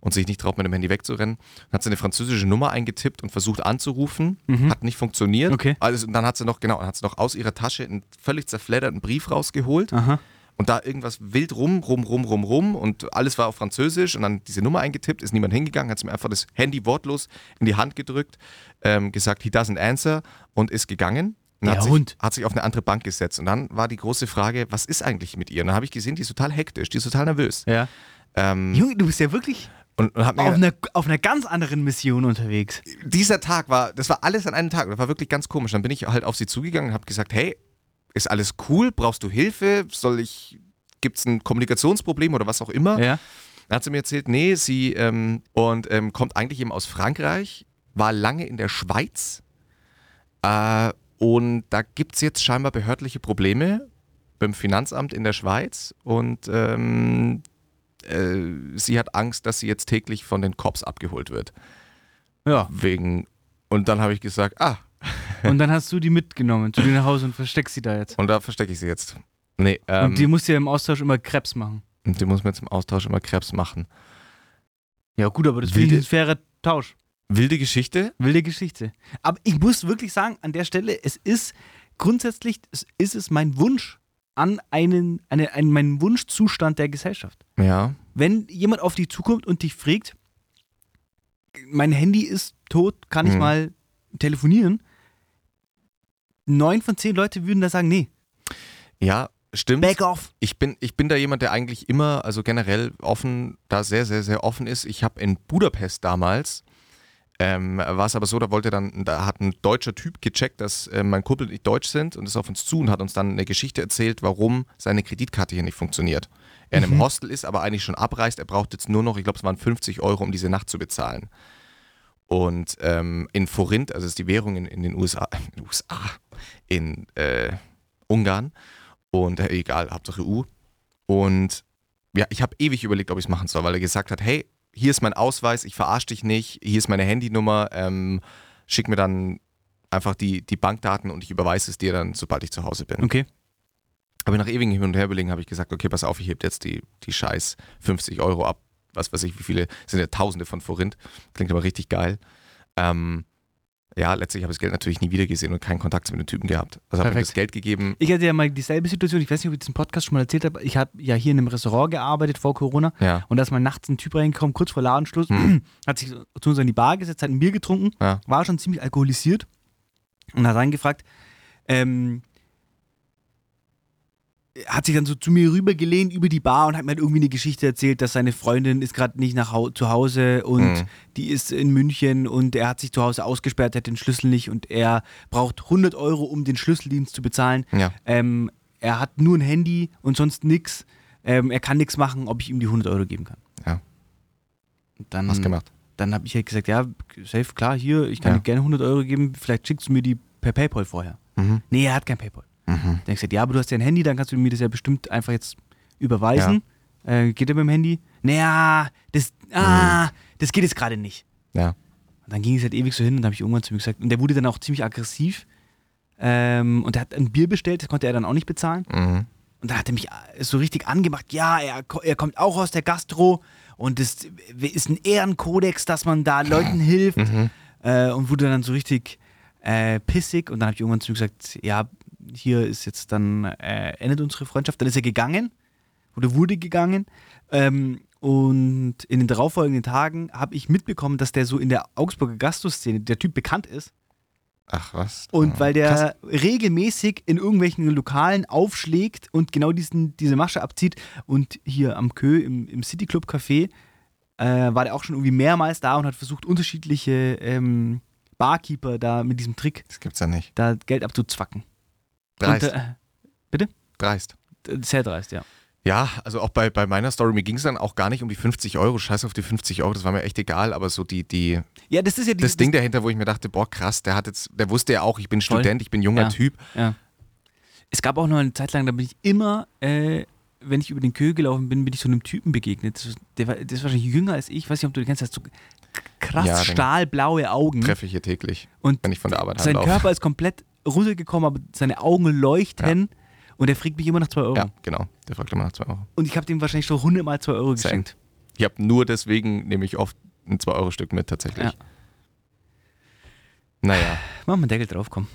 Speaker 1: und sich nicht traut, mit dem Handy wegzurennen. Dann hat sie eine französische Nummer eingetippt und versucht anzurufen, hat nicht funktioniert.
Speaker 2: Okay.
Speaker 1: Also, und dann hat sie noch, genau, hat sie noch aus ihrer Tasche einen völlig zerfledderten Brief rausgeholt
Speaker 2: Aha.
Speaker 1: Und da irgendwas wild rum, rum, rum, rum, rum und alles war auf Französisch und dann diese Nummer eingetippt, ist niemand hingegangen, hat sie mir einfach das Handy wortlos in die Hand gedrückt, ähm, gesagt, he doesn't answer und ist gegangen. Und
Speaker 2: Der
Speaker 1: hat, sich,
Speaker 2: Hund.
Speaker 1: hat sich auf eine andere Bank gesetzt und dann war die große Frage, was ist eigentlich mit ihr? Und dann habe ich gesehen, die ist total hektisch, die ist total nervös.
Speaker 2: Ja.
Speaker 1: Ähm,
Speaker 2: Junge, du bist ja wirklich
Speaker 1: und, und
Speaker 2: auf einer, auf einer ganz anderen Mission unterwegs.
Speaker 1: dieser Tag war, das war alles an einem Tag, das war wirklich ganz komisch. Dann bin ich halt auf sie zugegangen und habe gesagt, hey, ist alles cool? Brauchst du Hilfe? Soll ich, gibt es ein Kommunikationsproblem oder was auch immer?
Speaker 2: Ja.
Speaker 1: Dann hat sie mir erzählt, nee, sie ähm, und ähm, kommt eigentlich eben aus Frankreich, war lange in der Schweiz äh, und da gibt es jetzt scheinbar behördliche Probleme beim Finanzamt in der Schweiz und ähm, äh, sie hat Angst, dass sie jetzt täglich von den Cops abgeholt wird.
Speaker 2: Ja.
Speaker 1: Wegen und dann habe ich gesagt, ah,
Speaker 2: Und dann hast du die mitgenommen zu dir nach Hause und versteckst sie da jetzt.
Speaker 1: und da verstecke ich sie jetzt. Nee, ähm,
Speaker 2: und die musst ja im Austausch immer Krebs machen.
Speaker 1: und die muss mir jetzt im Austausch immer Krebs machen.
Speaker 2: Ja, gut, aber das
Speaker 1: Wilde-
Speaker 2: ein fairer Tausch.
Speaker 1: Wilde Geschichte,
Speaker 2: Wilde Geschichte. Aber ich muss wirklich sagen, an der Stelle, es ist grundsätzlich, es ist es mein Wunsch an einen, eine, einen, meinen Wunschzustand der Gesellschaft.
Speaker 1: Ja.
Speaker 2: Wenn jemand auf dich zukommt und dich fragt, mein Handy ist tot, kann ich
Speaker 1: Mhm.
Speaker 2: mal telefonieren? Neun von zehn Leute würden da sagen, nee,
Speaker 1: Ja, stimmt.
Speaker 2: back off.
Speaker 1: Ich bin, ich bin da jemand, der eigentlich immer, also generell offen, da sehr, sehr, sehr offen ist. Ich habe in Budapest damals, ähm, war es aber so, da wollte dann, da hat ein deutscher Typ gecheckt, dass äh, mein Kumpel nicht deutsch sind und ist auf uns zu und hat uns dann eine Geschichte erzählt, warum seine Kreditkarte hier nicht funktioniert. Er in einem
Speaker 2: Mhm.
Speaker 1: Hostel ist, aber eigentlich schon abreist. Er braucht jetzt nur noch, ich glaube, es waren 50 Euro, um diese Nacht zu bezahlen. Und ähm, in Forint, also ist die Währung in, in den USA, in, den USA, in äh, Ungarn und äh, egal, Hauptsache EU. Und ja, ich habe ewig überlegt, ob ich es machen soll, weil er gesagt hat, hey, hier ist mein Ausweis, ich verarsche dich nicht, hier ist meine Handynummer, ähm, schick mir dann einfach die, die Bankdaten und ich überweise es dir dann, sobald ich zu Hause bin.
Speaker 2: Okay.
Speaker 1: Aber nach ewigen Hin und Her überlegen habe ich gesagt, okay, pass auf, ich heb jetzt die, die scheiß 50 Euro ab. Was weiß ich, wie viele, sind ja tausende von Forint. Klingt aber richtig geil. Ähm, ja, letztlich habe ich das Geld natürlich nie wieder gesehen und keinen Kontakt mit dem Typen gehabt. Also habe ich das Geld gegeben.
Speaker 2: Ich hatte ja mal dieselbe Situation, ich weiß nicht, ob ich diesen Podcast schon mal erzählt habe. Ich habe ja hier in einem Restaurant gearbeitet vor Corona
Speaker 1: Ja,
Speaker 2: und da ist mal nachts ein Typ reingekommen, kurz vor Ladenschluss,
Speaker 1: Hm.
Speaker 2: hat sich zu uns an die Bar gesetzt, hat ein Bier getrunken,
Speaker 1: ja,
Speaker 2: war schon ziemlich alkoholisiert und hat reingefragt, ähm, hat sich dann so zu mir rübergelehnt über die Bar und hat mir halt irgendwie eine Geschichte erzählt, dass seine Freundin ist gerade nicht nach Hau zu Hause und
Speaker 1: Mhm.
Speaker 2: die ist in München und er hat sich zu Hause ausgesperrt, hat den Schlüssel nicht und er braucht 100 Euro, um den Schlüsseldienst zu bezahlen.
Speaker 1: ja.
Speaker 2: Ähm, er hat nur ein Handy und sonst nichts. Ähm, er kann nichts machen, ob ich ihm die 100 Euro geben kann.
Speaker 1: Ja.
Speaker 2: Dann,
Speaker 1: Was gemacht?
Speaker 2: dann habe ich halt gesagt, ja, safe, klar, hier, ich kann
Speaker 1: Ja.
Speaker 2: dir gerne 100 Euro geben, vielleicht schickst du mir die per Paypal vorher.
Speaker 1: Mhm.
Speaker 2: Nee, er hat kein Paypal.
Speaker 1: Mhm.
Speaker 2: Dann hab ich gesagt, ja, aber du hast ja ein Handy, dann kannst du mir das ja bestimmt einfach jetzt überweisen. Äh, geht er mit dem Handy? Naja, das, ah, das geht jetzt gerade nicht.
Speaker 1: Ja.
Speaker 2: Und dann ging es halt ewig so hin und dann habe ich irgendwann zu ihm gesagt, und der wurde dann auch ziemlich aggressiv. Ähm, und er hat ein Bier bestellt, das konnte er dann auch nicht bezahlen.
Speaker 1: Mhm.
Speaker 2: Und da hat er mich so richtig angemacht, ja, er, er kommt auch aus der Gastro und es ist ein Ehrenkodex, dass man da Leuten hilft.
Speaker 1: Mhm.
Speaker 2: Äh, und wurde dann so richtig äh, pissig und dann habe ich irgendwann zu ihm gesagt, ja, hier ist jetzt dann, äh, endet unsere Freundschaft. Dann ist er gegangen oder wurde gegangen. Ähm, und in den darauffolgenden Tagen habe ich mitbekommen, dass der so in der Augsburger Gastro-Szene, der Typ bekannt ist.
Speaker 1: Ach was.
Speaker 2: Und weil der
Speaker 1: Krass.
Speaker 2: regelmäßig in irgendwelchen Lokalen aufschlägt und genau diesen, diese Masche abzieht. Und hier am Kö im, im City Club Café äh, war der auch schon irgendwie mehrmals da und hat versucht, unterschiedliche ähm, Barkeeper da mit diesem Trick
Speaker 1: Das gibt's ja nicht.
Speaker 2: da Geld abzuzwacken.
Speaker 1: Dreist.
Speaker 2: Und, äh,
Speaker 1: Dreist.
Speaker 2: sehr dreist, ja.
Speaker 1: Ja, also auch bei, bei meiner Story, mir ging es dann auch gar nicht um die 50 Euro, scheiß auf die 50 Euro, das war mir echt egal, aber so die, die,
Speaker 2: Ja, das ist ja die,
Speaker 1: das Ding dahinter, wo ich mir dachte, boah, krass, der hat jetzt, der wusste ja auch, ich bin
Speaker 2: Voll.
Speaker 1: Student, ich bin junger
Speaker 2: Ja.
Speaker 1: Typ.
Speaker 2: Ja. Es gab auch noch eine Zeit lang, da bin ich immer, äh, wenn ich über den Kö gelaufen bin, bin ich so einem Typen begegnet. Der, war, der ist wahrscheinlich jünger als ich. Ich weiß nicht, ob du den kennst. Hat so krass
Speaker 1: Ja,
Speaker 2: stahlblaue Augen.
Speaker 1: Treffe ich hier täglich,
Speaker 2: Und
Speaker 1: wenn ich von der Arbeit
Speaker 2: sein. Körper ist komplett runtergekommen, aber seine Augen leuchten. Und er fragt mich immer nach 2 Euro.
Speaker 1: Ja, genau, der fragt immer nach 2 Euro.
Speaker 2: Und ich habe dem wahrscheinlich schon 100 Mal 2 Euro
Speaker 1: Same.
Speaker 2: geschenkt.
Speaker 1: Ich habe nur deswegen, nehme ich oft ein 2-Euro-Stück mit, tatsächlich.
Speaker 2: Ja.
Speaker 1: Naja,
Speaker 2: Mach mal einen Deckel drauf, komm.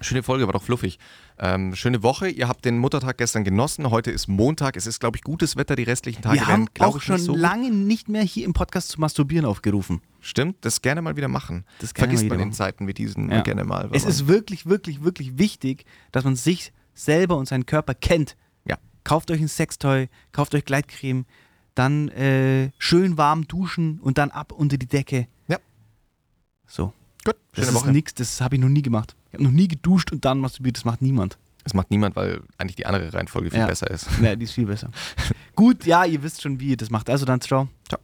Speaker 1: Schöne Folge, war doch fluffig. Ähm, schöne Woche, ihr habt den Muttertag gestern genossen, heute ist Montag, es ist, glaube ich, gutes Wetter, die restlichen Tage
Speaker 2: Wir
Speaker 1: werden, glaube
Speaker 2: auch
Speaker 1: ich,
Speaker 2: schon
Speaker 1: nicht so gut.
Speaker 2: lange nicht mehr hier im Podcast zu masturbieren aufgerufen.
Speaker 1: Stimmt, das gerne mal wieder machen.
Speaker 2: Das gerne
Speaker 1: Vergisst
Speaker 2: mal
Speaker 1: man
Speaker 2: wieder
Speaker 1: in
Speaker 2: machen.
Speaker 1: Zeiten wie diesen
Speaker 2: Ja.
Speaker 1: gerne mal.
Speaker 2: Es ist wirklich, wirklich, wirklich wichtig, dass man sich selber und seinen Körper kennt.
Speaker 1: Ja.
Speaker 2: Kauft euch ein Sextoy, kauft euch Gleitcreme, dann äh, schön warm duschen und dann ab unter die Decke.
Speaker 1: Ja.
Speaker 2: So.
Speaker 1: Gut,
Speaker 2: Das
Speaker 1: schöne
Speaker 2: ist
Speaker 1: Woche.
Speaker 2: nichts, das habe ich noch nie gemacht. Ich habe noch nie geduscht und dann masturbiert, das macht niemand.
Speaker 1: Das macht niemand, weil eigentlich die andere Reihenfolge viel
Speaker 2: Ja.
Speaker 1: besser ist.
Speaker 2: Ja, die ist viel besser. Gut, ja, ihr wisst schon, wie ihr das macht. Also dann, ciao.
Speaker 1: Ciao.